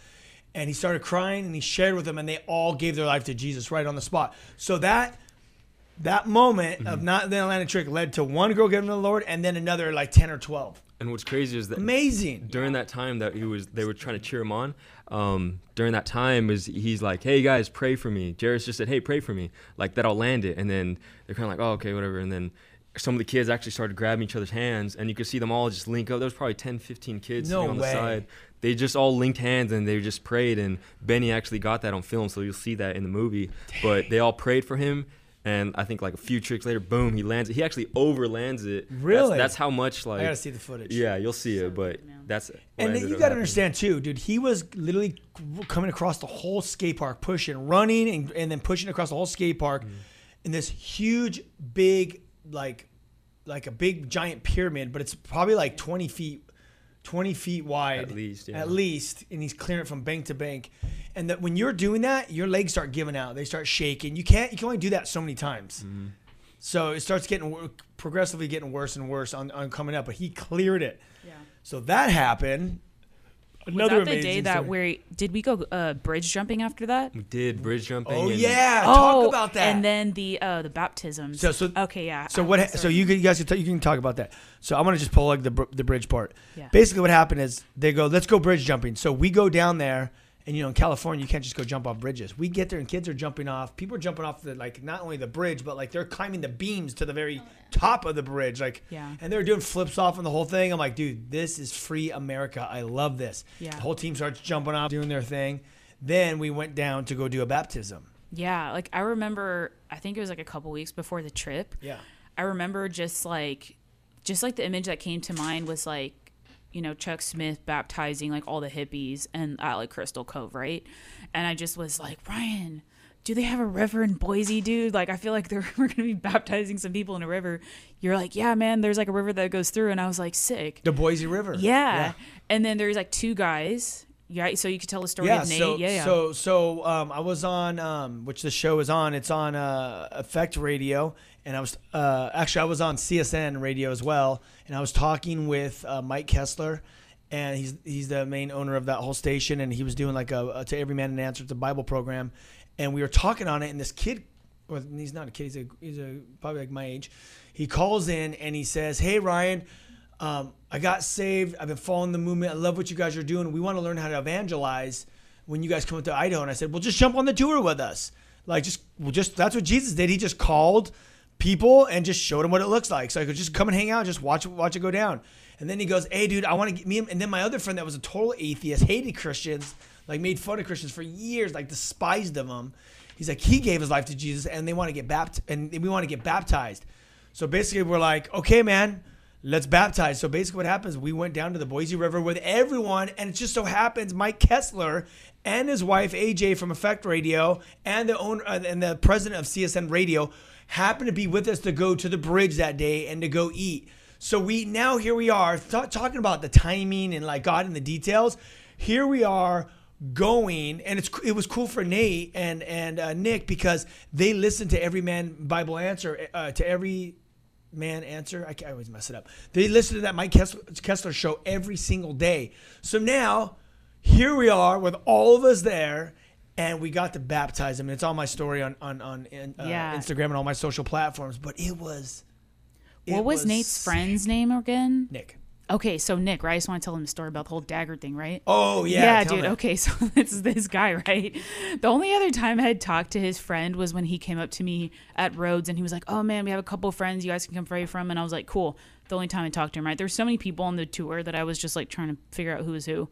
And he started crying, and he shared with them, and they all gave their life to Jesus right on the spot. So that that moment of mm-hmm. not then landing trick led to one girl giving to the Lord, and then another like ten or twelve. and what's crazy is that Amazing. during that time that he was they were trying to cheer him on um, during that time is he's like hey guys pray for me. Jairus just said hey pray for me. Like that I'll land it and then they're kind of like oh okay whatever. And then some of the kids actually started grabbing each other's hands and you could see them all just link up. There was probably 10 15 kids No on way. the side. They just all linked hands and they just prayed and Benny actually got that on film so you'll see that in the movie. But they all prayed for him and I think like a few tricks later boom he lands it he actually overlands it Really? that's, how much like I gotta see the footage. yeah you'll see it but man. that's what And then you got to happening. understand too, dude. He was literally coming across the whole skate park, pushing, running, and, and then pushing across the whole skate park Mm. in this huge, big, like, like a big giant pyramid, but it's probably like twenty feet, twenty feet wide At least, yeah. At least, and he's clearing it from bank to bank. And that when you're doing that, your legs start giving out. They start shaking. You can't. You can only do that so many times. Mm-hmm. So it starts getting progressively getting worse and worse on, on coming up. But he cleared it. Yeah. So that happened. Was that the amazing day that story. where did we go uh, bridge jumping after that? We did bridge jumping. Oh and yeah, oh, talk about that. And then the uh, the baptism. So- so- okay, yeah. so I- what? ha- So you, you guys can t- you can talk about that. So I'm gonna just pull like the br- the bridge part. Yeah. Basically, what happened is they go, let's go bridge jumping. So we go down there, and you know, in California, you can't just go jump off bridges. We get there, and kids are jumping off. People are jumping off the like not only the bridge, but like they're climbing the beams to the very top of the bridge, like Yeah. And they're doing flips off and the whole thing. I'm like, dude, this is free America. I love this. Yeah. The whole team starts jumping off, doing their thing. Then we went down to go do a baptism. Yeah, like I remember I think it was like a couple weeks before the trip. Yeah. I remember just like just like the image that came to mind was like you know Chuck Smith baptizing like all the hippies and at like Crystal Cove, right? And I just was like, "Ryan, do they have a river in Boise, dude? Like I feel like they're we're to be baptizing some people in a river." You're like, "Yeah, man, there's like a river that goes through." And I was like, "Sick." The Boise River. Yeah. And then there's like two guys. Yeah, so you could tell the story Yeah, of Nate. so yeah, yeah. so so um, I was on um, which the show is on. It's on uh, Effect Radio, and I was uh, actually I was on CSN Radio as well, and I was talking with uh, Mike Kestler, and he's he's the main owner of that whole station, and he was doing like a, a to every man an answer. to Bible program, and we were talking on it, and this kid, well, he's not a kid, he's a he's a probably like my age. He calls in and he says, "Hey Ryan." um, I got saved. I've been following the movement. I love what you guys are doing. We want to learn how to evangelize when you guys come to Idaho. And I said, well, just jump on the tour with us. Like, just, well, just that's what Jesus did. He just called people and just showed them what it looks like. So I could just come and hang out, just watch, watch it go down. And then he goes, hey, dude, I want to get me. And then my other friend that was a total atheist, hated Christians, like made fun of Christians for years, like despised of them. He's like, he gave his life to Jesus, and they want to get baptized, and we want to get baptized. So basically, we're like, okay, man, let's baptize. So basically, what happens? We went down to the Boise River with everyone, and it just so happens Mike Kestler and his wife AJ from Effect Radio and the owner uh, and the president of CSN Radio happened to be with us to go to the bridge that day and to go eat. So we now here we are th- talking about the timing and like God in the details. Here we are going and it's it was cool for Nate and and uh, Nick because they listened to every man Bible answer uh, to every man answer I, I always mess it up they listened to that Mike Kestler, Kestler show every single day so now here we are with all of us there and we got to baptize him and it's all my story on on on uh, Yeah. Instagram and all my social platforms but it was it what was, Nate's friend's name again? Nick Okay, so Nick, right? I just want to tell him the story about the whole dagger thing, right? Oh yeah, tell dude. me. Okay, so this is this guy, right? The only other time I had talked to his friend was when he came up to me at Rhodes and he was like, "Oh man, we have a couple friends you guys can come pray from," and I was like, "Cool." The only time I talked to him, right? There's so many people on the tour that I was just like trying to figure out who was who.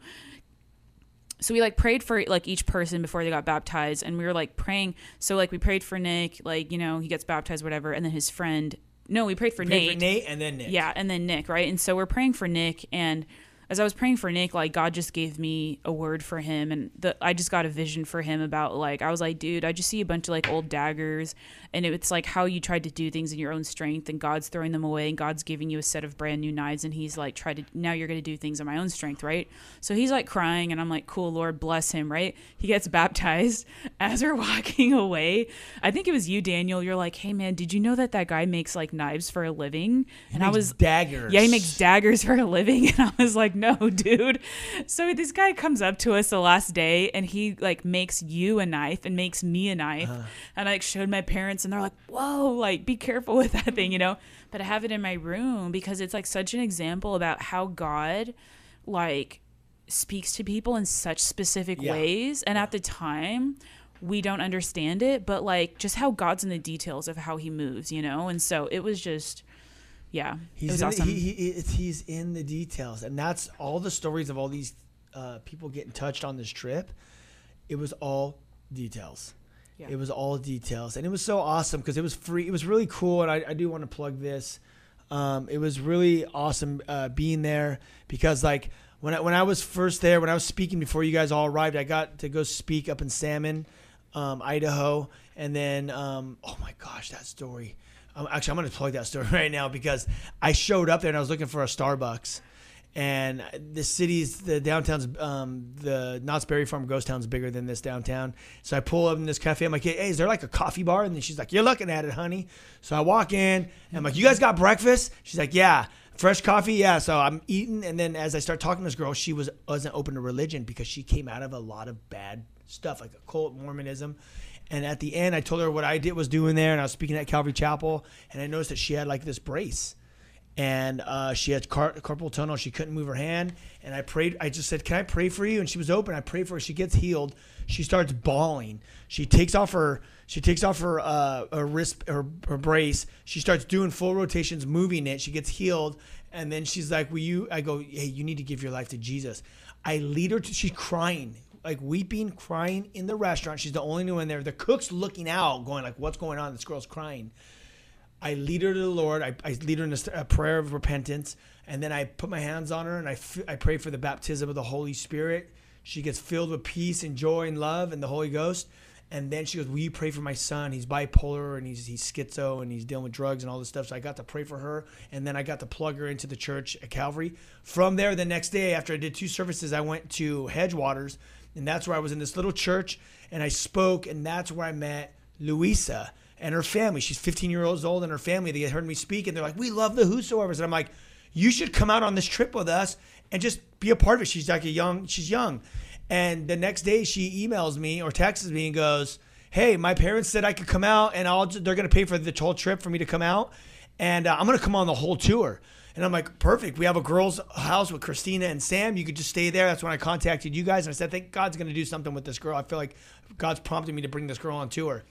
So we like prayed for like each person before they got baptized, and we were like praying. So like we prayed for Nick, like you know he gets baptized, whatever, and then his friend. No, we prayed for Pray Nate. for Nate and then Nick. Yeah, and then Nick, right? And so we're praying for Nick and as I was praying for Nick, like God just gave me a word for him and the I just got a vision for him about like I was like, dude, I just see a bunch of like old daggers and it's like how you tried to do things in your own strength and God's throwing them away and God's giving you a set of brand new knives and he's like try to now you're gonna do things in my own strength, right? So he's like crying and I'm like, Cool, Lord bless him, right? He gets baptized. As we're walking away, I think it was you, Daniel, you're like, Hey man, did you know that that guy makes like knives for a living? and I was daggers. Yeah, he makes daggers for a living. And I was like, no, dude. So this guy comes up to us the last day and he like makes you a knife and makes me a knife. Uh-huh. And I like showed my parents and they're like, whoa, like be careful with that thing, you know? But I have it in my room because it's like such an example about how God like speaks to people in such specific Yeah. ways. And at the time, we don't understand it, but like just how God's in the details of how he moves, you know? And so it was just, yeah, He's in awesome. the, he, he, it's, he's in the details, and that's all the stories of all these uh, people getting touched on this trip. It was all details. Yeah. It was all details, and it was so awesome because it was free. It was really cool, and I, I do want to plug this. Um, it was really awesome uh, being there because like when I, when I was first there, when I was speaking before you guys all arrived, I got to go speak up in Salmon, um, Idaho, and then um, oh my gosh, that story. Actually, I'm going to plug that story right now because I showed up there and I was looking for a Starbucks, and the city's the downtown's um, the Knott's Berry Farm ghost town's bigger than this downtown. So I pull up in this cafe. I'm like, hey, is there like a coffee bar? And then she's like, you're looking at it, honey. So I walk in and I'm like, you guys got breakfast? She's like, yeah. Fresh coffee, yeah. So I'm eating, and then as I start talking to this girl, she was wasn't open to religion because she came out of a lot of bad stuff, like a cult, Mormonism. And at the end, I told her what I did was doing there, and I was speaking at Calvary Chapel, and I noticed that she had like this brace, and uh, she had car- carpal tunnel. She couldn't move her hand, and I prayed. I just said, "Can I pray for you?" And she was open. I prayed for her. She gets healed. She starts bawling. She takes off her. She takes off her uh, her wrist her, her brace. She starts doing full rotations, moving it. She gets healed, and then she's like, "Will you?" I go, "Hey, you need to give your life to Jesus." I lead her to. She's crying like weeping, crying in the restaurant. She's the only new one there. The cook's looking out, going like, "What's going on?" This girl's crying. I lead her to the Lord. I, I lead her in a, a prayer of repentance, and then I put my hands on her and I, f- I pray for the baptism of the Holy Spirit. She gets filled with peace and joy and love and the Holy Ghost. And then she goes, "Will you pray for my son? He's bipolar and he's he's schizo and he's dealing with drugs and all this stuff." So I got to pray for her, and then I got to plug her into the church at Calvary. From there, the next day after I did two services, I went to Hedgewaters, and that's where I was in this little church, and I spoke, and that's where I met Louisa and her family. She's 15 years old, and her family. They heard me speak, and they're like, "We love the Whosoever's," and I'm like, "You should come out on this trip with us and just be a part of it." She's like a young, she's young, and the next day she emails me or texts me and goes, "Hey, my parents said I could come out, and I'll they're gonna pay for the whole trip for me to come out, and uh, I'm gonna come on the whole tour." And I'm like, perfect. We have a girls' house with Christina and Sam. You could just stay there. That's when I contacted you guys. And I said, I think God's going to do something with this girl. I feel like God's prompted me to bring this girl on tour.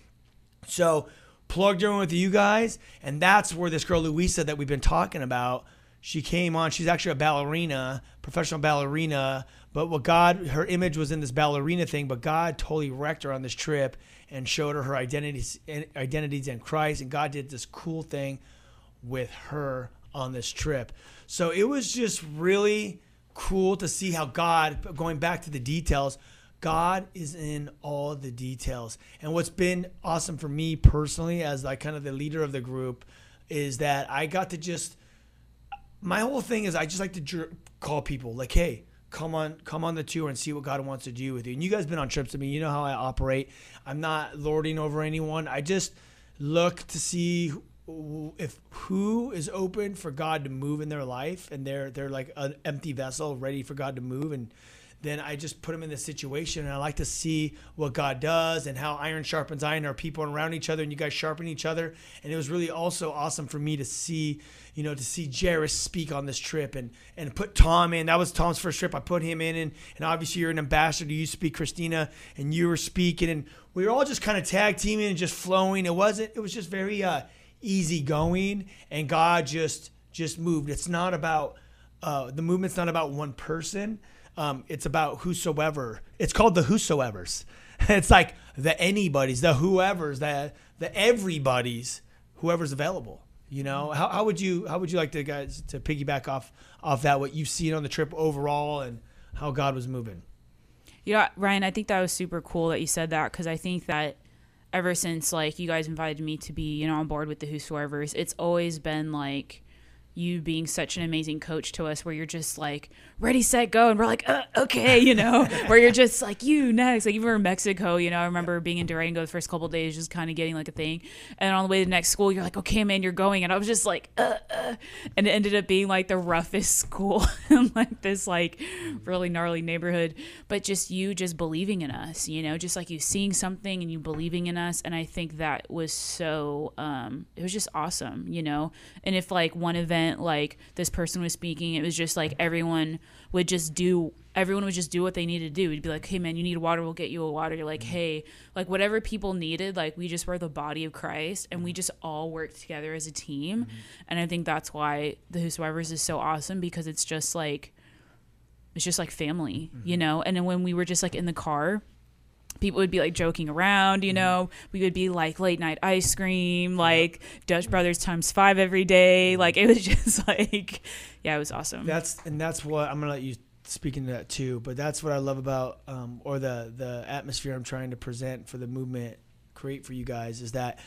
So plugged her in with you guys, and that's where this girl Louisa that we've been talking about. She came on. She's actually a ballerina, professional ballerina. But what God, her image was in this ballerina thing. But God totally wrecked her on this trip and showed her her identities, identities in Christ. And God did this cool thing with her on this trip. So it was just really cool to see how God, going back to the details, God is in all the details. And what's been awesome for me personally, as like kind of the leader of the group, is that I got to just. My whole thing is I just like to jer- call people like, hey, come on, come on the tour and see what God wants to do with you. And you guys been on trips with me, you know how I operate. I'm not lording over anyone. I just look to see if who is open for God to move in their life, and they're they're like an empty vessel ready for God to move and then I just put them in this situation, and I like to see what God does and how iron sharpens iron. Our people around each other, and you guys sharpen each other. And it was really also awesome for me to see, you know, to see Jairus speak on this trip and and put Tom in. That was Tom's first trip. I put him in, and and obviously you're an ambassador. You speak, Christina, and you were speaking, and we were all just kind of tag teaming and just flowing. It wasn't. It was just very uh, easy going, and God just just moved. It's not about uh, the movement's not about one person. Um, it's about whosoever. It's called the whosoever's. It's like the anybody's, the whoever's, the the everybody's, whoever's available. You know, how, how would you how would you like to guys to piggyback off off that what you've seen on the trip overall and how God was moving? You know, Ryan, I think that was super cool that you said that because I think that ever since like you guys invited me to be you know on board with the Whosoever's, it's always been like you being such an amazing coach to us where you're just like ready set go. And we're like uh, okay you know where you're just like you next. Like even in mexico you know i remember being in durango the first couple days just kind of getting like a thing. And on the way to the next school you're like okay man you're going. And i was just like uh, uh, and it ended up being like the roughest school in like this like really gnarly neighborhood. But just you just believing in us you know just like you seeing something and you believing in us. And i think that was so um it was just awesome you know. And if like one event like this person was speaking it was just like everyone would just do everyone would just do what they needed to do. We'd be like hey man you need water we'll get you a water. You're like mm-hmm. hey like whatever people needed like we just were the body of christ and we mm-hmm. just all worked together as a team. Mm-hmm. And i think that's why the whosoever's is so awesome because it's just like it's just like family you know? And then when we were just like in the car people would be like joking around, you know. We would be like late night ice cream, like Dutch Brothers times five every day. Like it was just like, yeah, it was awesome. That's and that's what I'm gonna let you speak into that too. But that's what I love about um, or the the atmosphere I'm trying to present for the movement, create for you guys is that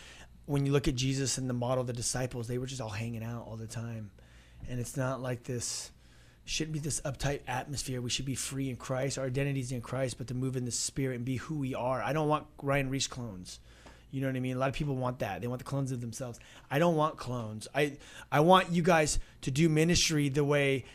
when you look at Jesus and the model the disciples, they were just all hanging out all the time, and it's not like this shouldn't be this uptight atmosphere. We should be free in Christ. Our identity is in Christ, but to move in the spirit and be who we are. I don't want Ryan Ries clones. You know what I mean? A lot of people want that. They want the clones of themselves. I don't want clones. I I want you guys to do ministry the way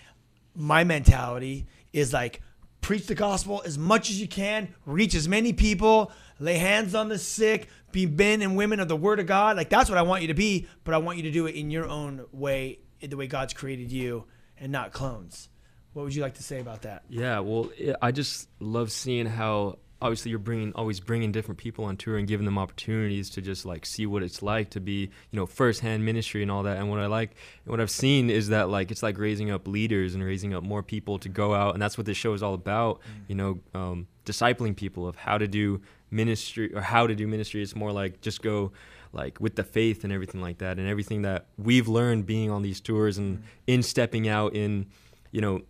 my mentality is like preach the gospel as much as you can, reach as many people, lay hands on the sick, be men and women of the word of God. Like that's what I want you to be, but I want you to do it in your own way, the way God's created you and not clones. What would you like to say about that? Yeah, well, I just love seeing how obviously you're bringing always bringing different people on tour and giving them opportunities to just like see what it's like to be you know firsthand ministry and all that. And what I like, and what I've seen is that like it's like raising up leaders and raising up more people to go out, and that's what this show is all about. You know, um, discipling people of how to do ministry or how to do ministry. It's more like just go like with the faith and everything like that. And everything that we've learned being on these tours and mm-hmm. in stepping out in you know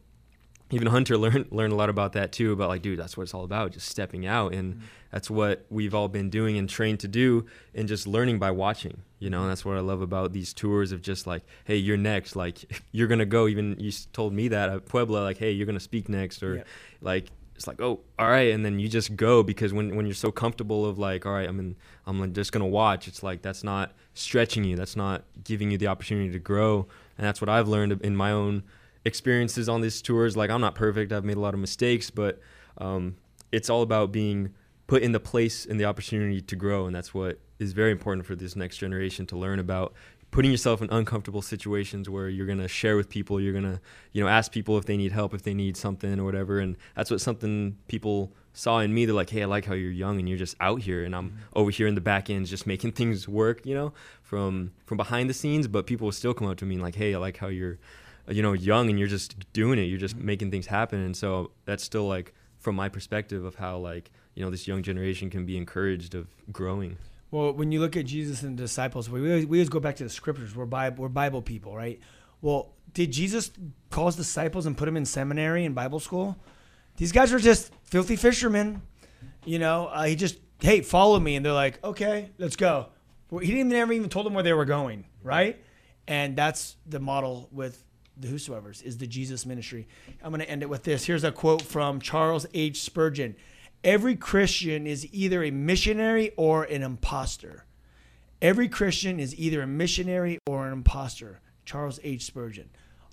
even hunter learned learned a lot about that too about like dude that's what it's all about just stepping out. And mm-hmm. that's what we've all been doing and trained to do and just learning by watching you know? And that's what i love about these tours of just like hey you're next. Like you're gonna go. Even you told me that at puebla like hey you're gonna speak next or Yeah. like it's like oh all right and then you just go because when, when you're so comfortable of like all right i'm in i'm just gonna watch it's like that's not stretching you that's not giving you the opportunity to grow and that's what i've learned in my own experiences on these tours like i'm not perfect i've made a lot of mistakes but um, it's all about being put in the place and the opportunity to grow and that's what is very important for this next generation to learn about putting yourself in uncomfortable situations where you're going to share with people you're going to you know ask people if they need help if they need something or whatever. And that's what something people saw in me. They're like hey i like how you're young and you're just out here and i'm mm-hmm. over here in the back end just making things work you know from from behind the scenes. But people will still come up to me and like hey i like how you're you know young and you're just doing it. You're just mm-hmm. making things happen. And so that's still like from my perspective of how like you know this young generation can be encouraged of growing Well, when you look at Jesus and the disciples, we always, we always go back to the scriptures. We're Bible, we're Bible people, right? Well, did Jesus call his disciples and put them in seminary and Bible school? These guys were just filthy fishermen. You know, uh, he just, hey, follow me. And they're like, okay, let's go. Well, he didn't never even told them where they were going, right? And that's the model with the whosoever's is the Jesus ministry. I'm going to end it with this. Here's a quote from Charles H. Spurgeon. Every Christian is either a missionary or an imposter. Every Christian is either a missionary or an imposter. Charles H. Spurgeon.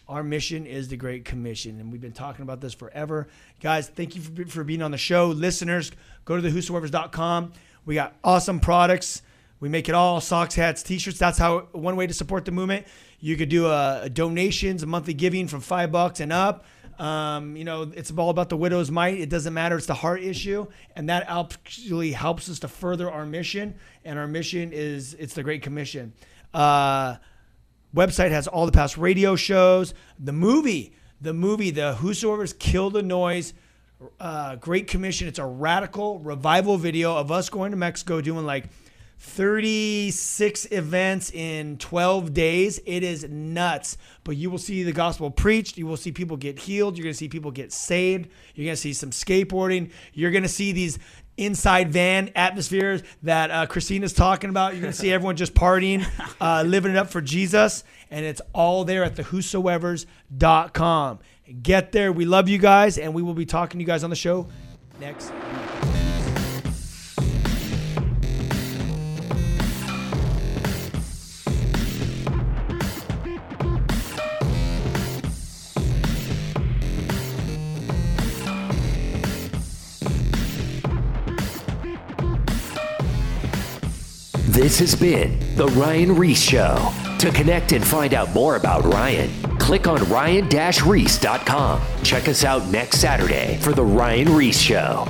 Our mission is the Great Commission, and we've been talking about this forever. Guys, thank you for, for being on the show. Listeners, go to thewhosoevers.com. We got awesome products. We make it all socks, hats, t-shirts. That's how one way to support the movement. You could do a, a donations, a monthly giving from five bucks and up. Um, you know, it's all about the widow's mite. It doesn't matter. It's the heart issue, and that actually helps us to further our mission. And our mission is it's the Great Commission. Uh, website has all the past radio shows. The movie, the movie, the Whosoever's Kill the Noise. Uh, Great Commission. It's a radical revival video of us going to Mexico doing like 36 events in 12 days. It is nuts. But you will see the gospel preached. You will see people get healed. You're going to see people get saved. You're going to see some skateboarding. You're going to see these inside van atmospheres that uh, Christina's talking about. You're going to see everyone just partying, uh, living it up for Jesus. And it's all there at the whosoevers.com. Get there. We love you guys. And we will be talking to you guys on the show next week. This has been The Ryan Ries Show. To connect and find out more about Ryan, click on ryan-reese.com. Check us out next Saturday for The Ryan Ries Show.